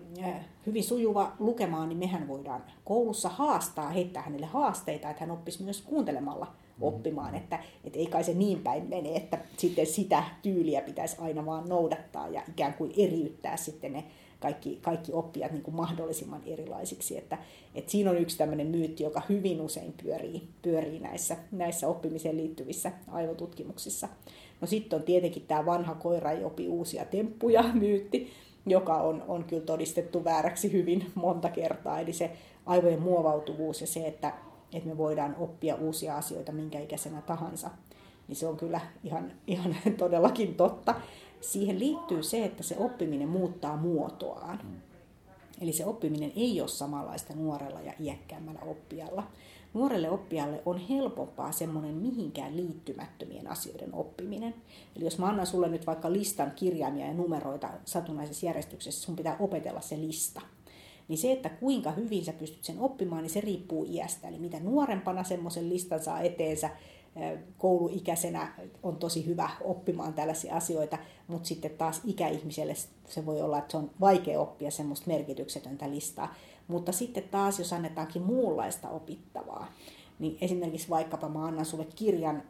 hyvin sujuva lukemaan, niin mehän voidaan koulussa haastaa, heittää hänelle haasteita, että hän oppisi myös kuuntelemalla oppimaan, että, että ei kai se niin päin mene, että sitten sitä tyyliä pitäisi aina vaan noudattaa ja ikään kuin eriyttää sitten ne kaikki, kaikki oppijat niin kuin mahdollisimman erilaisiksi. Että, että siinä on yksi tämmöinen myytti, joka hyvin usein pyörii, pyörii näissä, näissä oppimiseen liittyvissä aivotutkimuksissa. No sitten on tietenkin tämä vanha koira ei opi uusia temppuja myytti, joka on, on kyllä todistettu vääräksi hyvin monta kertaa. Eli se aivojen muovautuvuus ja se, että että me voidaan oppia uusia asioita minkä ikäisenä tahansa, niin se on kyllä ihan, ihan todellakin totta. Siihen liittyy se, että se oppiminen muuttaa muotoaan. Eli se oppiminen ei ole samanlaista nuorella ja iäkkäämmällä oppijalla. Nuorelle oppijalle on helpompaa semmoinen mihinkään liittymättömien asioiden oppiminen. Eli jos mä annan sulle nyt vaikka listan kirjaimia ja numeroita satunnaisessa järjestyksessä, sun pitää opetella se lista – niin se, että kuinka hyvin sä pystyt sen oppimaan, niin se riippuu iästä. Eli mitä nuorempana semmoisen listan saa eteensä, kouluikäisenä on tosi hyvä oppimaan tällaisia asioita, mutta sitten taas ikäihmiselle se voi olla, että se on vaikea oppia semmoista merkityksetöntä listaa. Mutta sitten taas, jos annetaankin muunlaista opittavaa, niin esimerkiksi vaikkapa mä annan sulle kirjan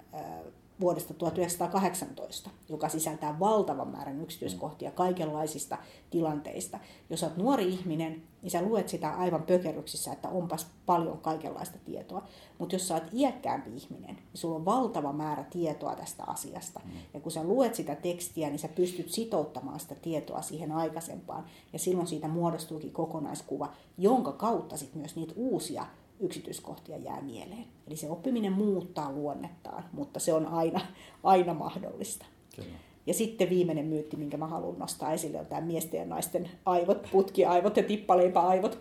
vuodesta 1918, joka sisältää valtavan määrän yksityiskohtia kaikenlaisista tilanteista. Jos olet nuori ihminen, niin sä luet sitä aivan pökerryksissä, että onpas paljon kaikenlaista tietoa. Mutta jos sä olet iäkkäämpi ihminen, niin sulla on valtava määrä tietoa tästä asiasta. Mm. Ja kun sä luet sitä tekstiä, niin sä pystyt sitouttamaan sitä tietoa siihen aikaisempaan. Ja silloin siitä muodostuukin kokonaiskuva, jonka kautta sitten myös niitä uusia yksityiskohtia jää mieleen. Eli se oppiminen muuttaa luonnettaan, mutta se on aina, aina mahdollista. Kyllä. Ja sitten viimeinen myytti, minkä mä haluan nostaa esille, on tämä miesten ja naisten aivot, putkiaivot ja tippaleipäaivot.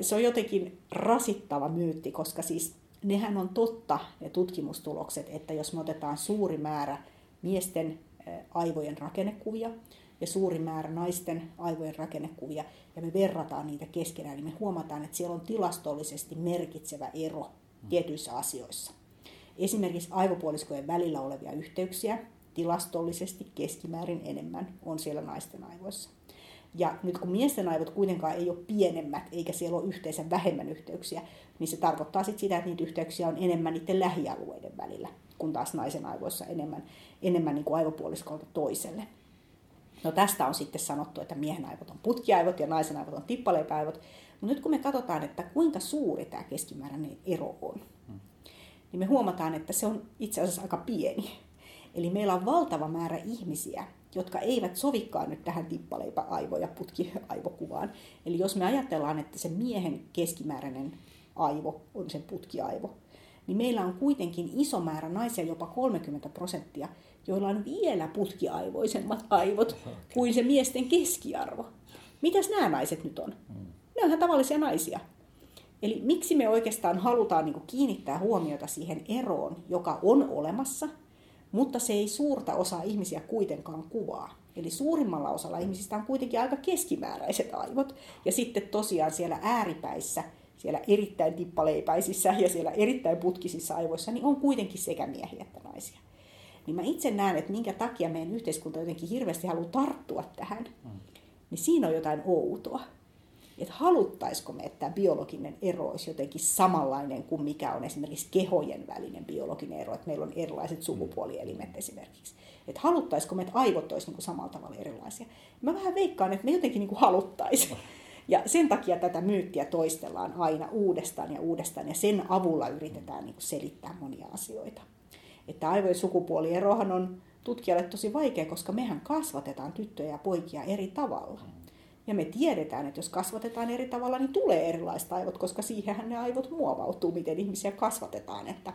Se on jotenkin rasittava myytti, koska siis nehän on totta, ne tutkimustulokset, että jos me otetaan suuri määrä miesten aivojen rakennekuvia ja suuri määrä naisten aivojen rakennekuvia ja me verrataan niitä keskenään, niin me huomataan, että siellä on tilastollisesti merkitsevä ero tietyissä asioissa. Esimerkiksi aivopuoliskojen välillä olevia yhteyksiä tilastollisesti keskimäärin enemmän on siellä naisten aivoissa. Ja nyt kun miesten aivot kuitenkaan ei ole pienemmät, eikä siellä ole yhteensä vähemmän yhteyksiä, niin se tarkoittaa sit sitä, että niitä yhteyksiä on enemmän niiden lähialueiden välillä, kun taas naisen aivoissa enemmän, enemmän niin kuin aivopuoliskolta toiselle. No tästä on sitten sanottu, että miehen aivot on putkiaivot ja naisen aivot on tippaleipäaivot. Mutta nyt kun me katsotaan, että kuinka suuri tämä keskimääräinen ero on, niin me huomataan, että se on itse asiassa aika pieni. Eli meillä on valtava määrä ihmisiä, jotka eivät sovikaan nyt tähän tippaleipäaivo- ja putkiaivokuvaan. Eli jos me ajatellaan, että se miehen keskimääräinen aivo on sen putkiaivo, niin meillä on kuitenkin iso määrä naisia, jopa 30 prosenttia, joilla on vielä putkiaivoisemmat aivot okay. kuin se miesten keskiarvo. Mitäs nämä naiset nyt on? Mm. Ne on ihan tavallisia naisia. Eli miksi me oikeastaan halutaan niin kiinnittää huomiota siihen eroon, joka on olemassa, mutta se ei suurta osaa ihmisiä kuitenkaan kuvaa. Eli suurimmalla osalla ihmisistä on kuitenkin aika keskimääräiset aivot. Ja sitten tosiaan siellä ääripäissä, siellä erittäin tippaleipäisissä ja siellä erittäin putkisissa aivoissa, niin on kuitenkin sekä miehiä että naisia niin mä itse näen, että minkä takia meidän yhteiskunta jotenkin hirveästi haluaa tarttua tähän, mm. niin siinä on jotain outoa. Että haluttaisiko me, että tämä biologinen ero olisi jotenkin samanlainen kuin mikä on esimerkiksi kehojen välinen biologinen ero, että meillä on erilaiset sukupuolielimet esimerkiksi. Että haluttaisiko me, että aivot olisi niin samalla tavalla erilaisia. Mä vähän veikkaan, että me jotenkin niin haluttaisiin. Ja sen takia tätä myyttiä toistellaan aina uudestaan ja uudestaan, ja sen avulla yritetään niin selittää monia asioita että aivojen sukupuolierohan on tutkijalle tosi vaikea, koska mehän kasvatetaan tyttöjä ja poikia eri tavalla. Ja me tiedetään, että jos kasvatetaan eri tavalla, niin tulee erilaiset aivot, koska siihenhän ne aivot muovautuu, miten ihmisiä kasvatetaan. Että,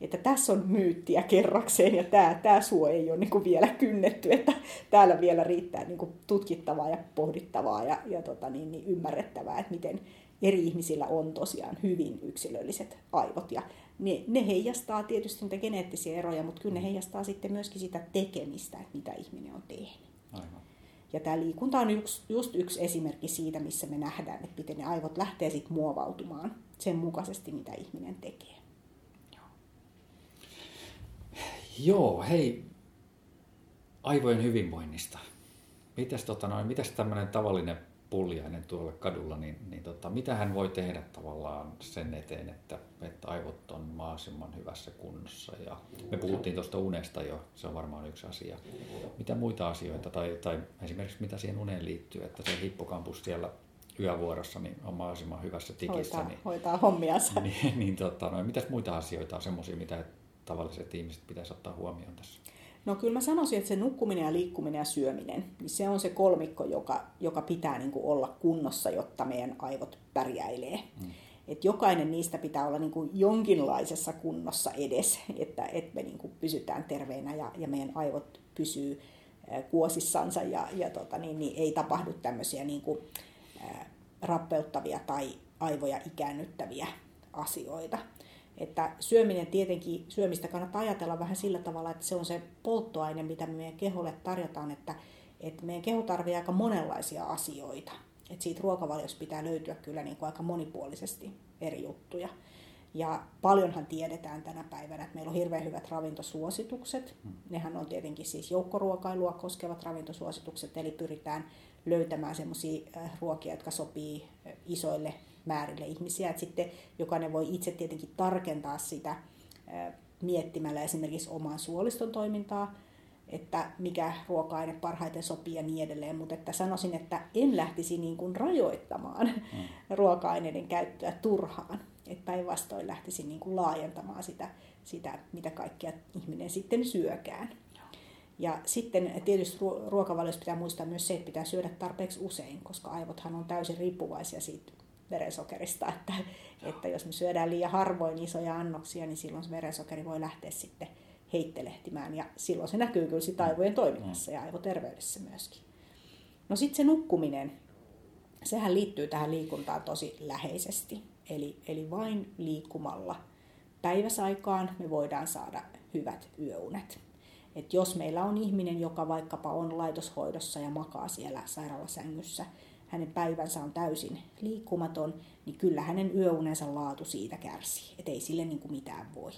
että tässä on myyttiä kerrakseen ja tämä, tämä suo ei ole niin kuin vielä kynnetty, että täällä vielä riittää niin kuin tutkittavaa ja pohdittavaa ja, ja tota niin, niin ymmärrettävää, että miten eri ihmisillä on tosiaan hyvin yksilölliset aivot. Ja ne, ne heijastaa tietysti niitä geneettisiä eroja, mutta kyllä ne heijastaa sitten myöskin sitä tekemistä, että mitä ihminen on tehnyt. Aivan. Ja tämä liikunta on yksi, just yksi esimerkki siitä, missä me nähdään, että miten ne aivot lähtee sitten muovautumaan sen mukaisesti, mitä ihminen tekee. Joo, hei, aivojen hyvinvoinnista. Mitäs, tota noin, mitäs tämmöinen tavallinen pulliainen tuolla kadulla, niin, niin tota, mitä hän voi tehdä tavallaan sen eteen, että, että aivot on mahdollisimman hyvässä kunnossa. Ja me puhuttiin tuosta unesta jo, se on varmaan yksi asia. Mitä muita asioita, tai, tai esimerkiksi mitä siihen uneen liittyy, että se hippokampus siellä yövuorossa niin on mahdollisimman hyvässä tikissä. Hoitaa, niin, hoitaa hommiansa. Niin, niin tota, no, mitäs muita asioita on semmoisia, mitä tavalliset ihmiset pitäisi ottaa huomioon tässä? No kyllä mä sanoisin, että se nukkuminen ja liikkuminen ja syöminen, niin se on se kolmikko, joka, joka pitää niin kuin olla kunnossa, jotta meidän aivot pärjäilee. Mm. Et jokainen niistä pitää olla niin kuin jonkinlaisessa kunnossa edes, että, että me niin kuin pysytään terveinä ja, ja meidän aivot pysyy kuosissansa ja, ja tota, niin, niin ei tapahdu tämmöisiä niin kuin, ää, rappeuttavia tai aivoja ikäännyttäviä asioita. Että syöminen tietenkin, syömistä kannattaa ajatella vähän sillä tavalla, että se on se polttoaine, mitä me meidän keholle tarjotaan, että, että meidän keho tarvitsee aika monenlaisia asioita. Että siitä ruokavaliosta pitää löytyä kyllä niin kuin aika monipuolisesti eri juttuja. Ja paljonhan tiedetään tänä päivänä, että meillä on hirveän hyvät ravintosuositukset. Hmm. Nehän on tietenkin siis joukkoruokailua koskevat ravintosuositukset, eli pyritään löytämään sellaisia äh, ruokia, jotka sopii äh, isoille määrille ihmisiä. Et sitten jokainen voi itse tietenkin tarkentaa sitä miettimällä esimerkiksi oman suoliston toimintaa, että mikä ruoka-aine parhaiten sopii ja niin edelleen, mutta että sanoisin, että en lähtisi niin kuin rajoittamaan mm. ruoka-aineiden käyttöä turhaan, että päinvastoin lähtisi niin kuin laajentamaan sitä, sitä, mitä kaikkea ihminen sitten syökään. Ja sitten tietysti ruokavaliossa pitää muistaa myös se, että pitää syödä tarpeeksi usein, koska aivothan on täysin riippuvaisia siitä verensokerista, että, että jos me syödään liian harvoin isoja annoksia, niin silloin se verensokeri voi lähteä sitten heittelehtimään ja silloin se näkyy kyllä sitä aivojen toiminnassa ja aivoterveydessä myöskin. No sitten se nukkuminen, sehän liittyy tähän liikuntaan tosi läheisesti. Eli, eli vain liikkumalla päiväsaikaan me voidaan saada hyvät yöunet. Et jos meillä on ihminen, joka vaikkapa on laitoshoidossa ja makaa siellä sairaalasängyssä, hänen päivänsä on täysin liikkumaton, niin kyllä hänen yöunensa laatu siitä kärsii. Että ei sille niin kuin mitään voi.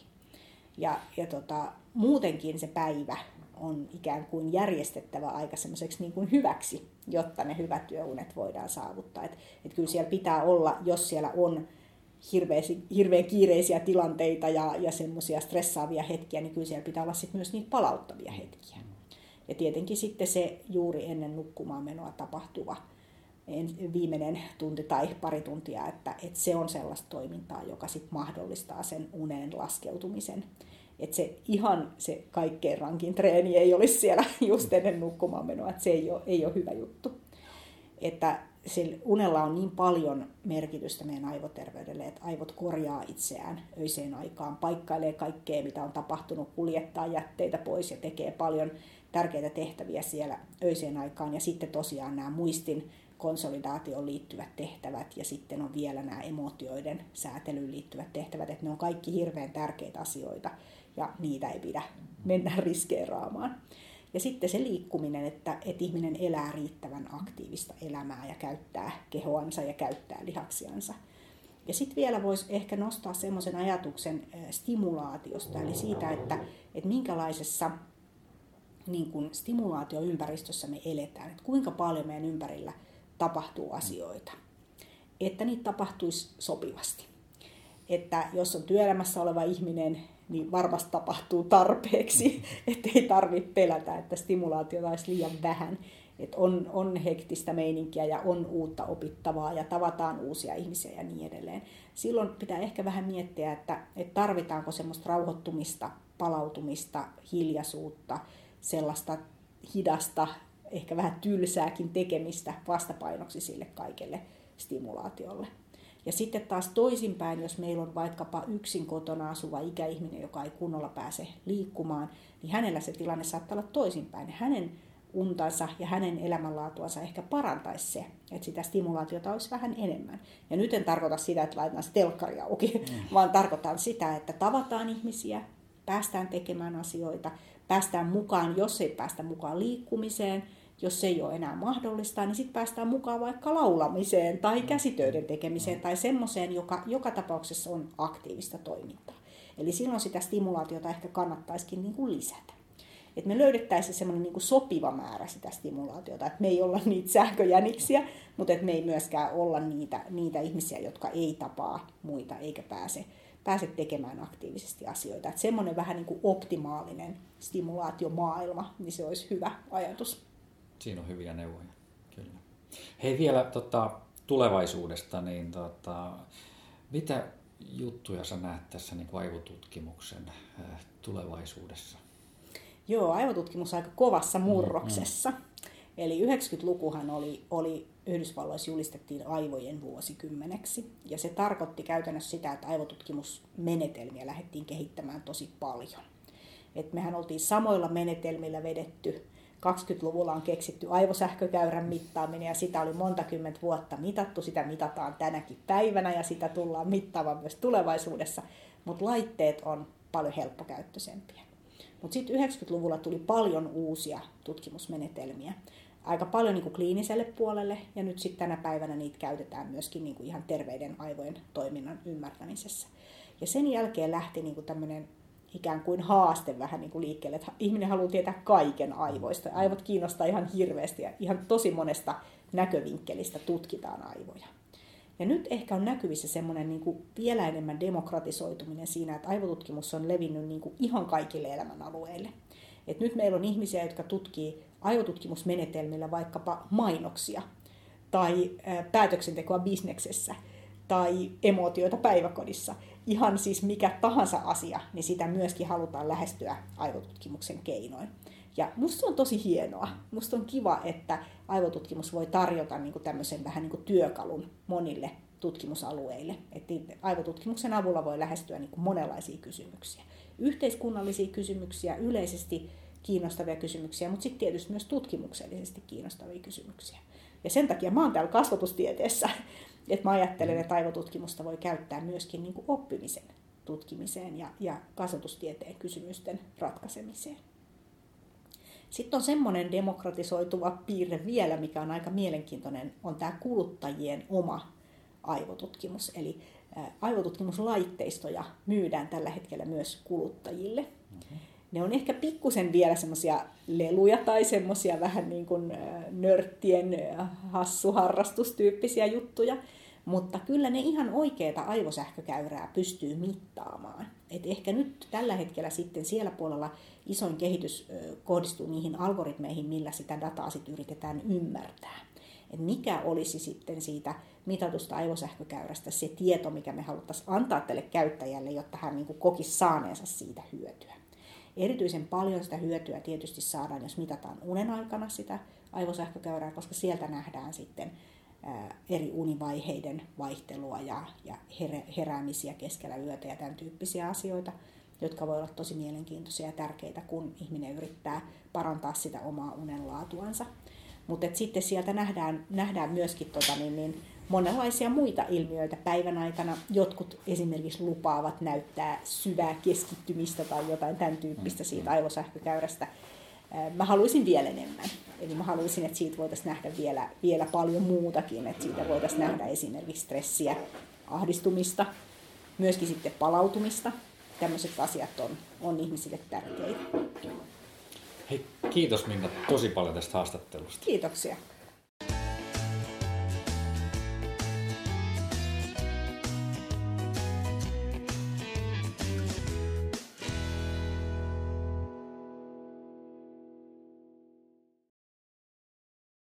Ja, ja tota, muutenkin se päivä on ikään kuin järjestettävä aika semmoiseksi niin kuin hyväksi, jotta ne hyvät työunet voidaan saavuttaa. Et, et kyllä siellä pitää olla, jos siellä on hirveän, hirveän kiireisiä tilanteita ja, ja semmoisia stressaavia hetkiä, niin kyllä siellä pitää olla sit myös niitä palauttavia hetkiä. Ja tietenkin sitten se juuri ennen nukkumaan menoa tapahtuva viimeinen tunti tai pari tuntia, että, että se on sellaista toimintaa, joka sit mahdollistaa sen uneen laskeutumisen. Että se ihan se kaikkein rankin treeni ei olisi siellä just ennen nukkumaan menoa, että se ei ole, ei ole hyvä juttu. Että sillä unella on niin paljon merkitystä meidän aivoterveydelle, että aivot korjaa itseään öiseen aikaan, paikkailee kaikkea, mitä on tapahtunut, kuljettaa jätteitä pois ja tekee paljon tärkeitä tehtäviä siellä öiseen aikaan. Ja sitten tosiaan nämä muistin konsolidaatioon liittyvät tehtävät ja sitten on vielä nämä emotioiden säätelyyn liittyvät tehtävät, että ne on kaikki hirveän tärkeitä asioita ja niitä ei pidä mennä riskeeraamaan. Ja sitten se liikkuminen, että, että ihminen elää riittävän aktiivista elämää ja käyttää kehoansa ja käyttää lihaksiansa. Ja sitten vielä voisi ehkä nostaa semmoisen ajatuksen stimulaatiosta, eli siitä, että, että minkälaisessa niin kuin stimulaatioympäristössä me eletään, että kuinka paljon meidän ympärillä – tapahtuu asioita. Että niitä tapahtuisi sopivasti. Että jos on työelämässä oleva ihminen, niin varmasti tapahtuu tarpeeksi, ettei tarvitse pelätä, että stimulaatiota olisi liian vähän. Että on, on hektistä meininkiä ja on uutta opittavaa ja tavataan uusia ihmisiä ja niin edelleen. Silloin pitää ehkä vähän miettiä, että, että tarvitaanko semmoista rauhoittumista, palautumista, hiljaisuutta, sellaista hidasta ehkä vähän tylsääkin tekemistä vastapainoksi sille kaikelle stimulaatiolle. Ja sitten taas toisinpäin, jos meillä on vaikkapa yksin kotona asuva ikäihminen, joka ei kunnolla pääse liikkumaan, niin hänellä se tilanne saattaa olla toisinpäin. Hänen untansa ja hänen elämänlaatuansa ehkä parantaisi se, että sitä stimulaatiota olisi vähän enemmän. Ja nyt en tarkoita sitä, että laitetaan se telkkari auki, mm. vaan tarkoitan sitä, että tavataan ihmisiä, päästään tekemään asioita, päästään mukaan, jos ei päästä mukaan liikkumiseen, jos se ei ole enää mahdollista, niin sitten päästään mukaan vaikka laulamiseen tai käsitöiden tekemiseen tai semmoiseen, joka joka tapauksessa on aktiivista toimintaa. Eli silloin sitä stimulaatiota ehkä kannattaisikin niin kuin lisätä. Että me löydettäisiin semmoinen niin sopiva määrä sitä stimulaatiota, että me ei olla niitä sähköjäniksiä, mutta että me ei myöskään olla niitä, niitä ihmisiä, jotka ei tapaa muita eikä pääse, pääse tekemään aktiivisesti asioita. Että semmoinen vähän niin kuin optimaalinen stimulaatiomaailma, niin se olisi hyvä ajatus. Siinä on hyviä neuvoja, kyllä. Hei vielä tota, tulevaisuudesta, niin tota, mitä juttuja sä näet tässä niin kuin aivotutkimuksen äh, tulevaisuudessa? Joo, aivotutkimus aika kovassa murroksessa. Mm, mm. Eli 90-lukuhan oli, oli Yhdysvalloissa julistettiin aivojen vuosikymmeneksi. Ja se tarkoitti käytännössä sitä, että aivotutkimusmenetelmiä lähdettiin kehittämään tosi paljon. Et mehän oltiin samoilla menetelmillä vedetty 20-luvulla on keksitty aivosähkökäyrän mittaaminen ja sitä oli monta kymmentä vuotta mitattu. Sitä mitataan tänäkin päivänä ja sitä tullaan mittaamaan myös tulevaisuudessa. Mutta laitteet on paljon helppokäyttöisempiä. Mutta sitten 90-luvulla tuli paljon uusia tutkimusmenetelmiä. Aika paljon niin kuin kliiniselle puolelle ja nyt sitten tänä päivänä niitä käytetään myöskin niin kuin ihan terveiden aivojen toiminnan ymmärtämisessä. Ja sen jälkeen lähti niin kuin tämmöinen ikään kuin haaste vähän niin kuin liikkeelle, että ihminen haluaa tietää kaiken aivoista. Aivot kiinnostaa ihan hirveästi ja ihan tosi monesta näkövinkkelistä tutkitaan aivoja. Ja nyt ehkä on näkyvissä semmoinen niin kuin vielä enemmän demokratisoituminen siinä, että aivotutkimus on levinnyt niin kuin ihan kaikille elämänalueille. Et nyt meillä on ihmisiä, jotka tutkii aivotutkimusmenetelmillä vaikkapa mainoksia tai päätöksentekoa bisneksessä tai emootioita päiväkodissa ihan siis mikä tahansa asia, niin sitä myöskin halutaan lähestyä aivotutkimuksen keinoin. Ja musta on tosi hienoa. Musta on kiva, että aivotutkimus voi tarjota niin kuin tämmöisen vähän niin kuin työkalun monille tutkimusalueille. Että aivotutkimuksen avulla voi lähestyä niin kuin monenlaisia kysymyksiä. Yhteiskunnallisia kysymyksiä, yleisesti kiinnostavia kysymyksiä, mutta sitten tietysti myös tutkimuksellisesti kiinnostavia kysymyksiä. Ja sen takia mä oon täällä kasvatustieteessä, että mä ajattelen, että aivotutkimusta voi käyttää myöskin niin kuin oppimisen tutkimiseen ja, ja kasvatustieteen kysymysten ratkaisemiseen. Sitten on semmoinen demokratisoituva piirre vielä, mikä on aika mielenkiintoinen, on tämä kuluttajien oma aivotutkimus. Eli aivotutkimuslaitteistoja myydään tällä hetkellä myös kuluttajille. Mm-hmm. Ne on ehkä pikkusen vielä semmoisia leluja tai semmoisia vähän niin kuin nörttien hassuharrastustyyppisiä juttuja, mutta kyllä ne ihan oikeita aivosähkökäyrää pystyy mittaamaan. Et ehkä nyt tällä hetkellä sitten siellä puolella isoin kehitys kohdistuu niihin algoritmeihin, millä sitä dataa sitten yritetään ymmärtää. Et mikä olisi sitten siitä mitatusta aivosähkökäyrästä se tieto, mikä me haluttaisiin antaa tälle käyttäjälle, jotta hän niin kokisi saaneensa siitä hyötyä. Erityisen paljon sitä hyötyä tietysti saadaan, jos mitataan unen aikana sitä aivosähkökäyrää, koska sieltä nähdään sitten eri univaiheiden vaihtelua ja, heräämisiä keskellä yötä ja tämän tyyppisiä asioita, jotka voi olla tosi mielenkiintoisia ja tärkeitä, kun ihminen yrittää parantaa sitä omaa unenlaatuansa. Mutta sitten sieltä nähdään, nähdään myöskin tota, niin, niin, monenlaisia muita ilmiöitä päivän aikana. Jotkut esimerkiksi lupaavat näyttää syvää keskittymistä tai jotain tämän tyyppistä siitä aivosähkökäyrästä. Mä haluaisin vielä enemmän. Eli mä haluaisin, että siitä voitaisiin nähdä vielä, vielä paljon muutakin, että siitä voitaisiin nähdä esimerkiksi stressiä, ahdistumista, myöskin sitten palautumista. Tämmöiset asiat on, on ihmisille tärkeitä. Hei, kiitos Minna tosi paljon tästä haastattelusta. Kiitoksia.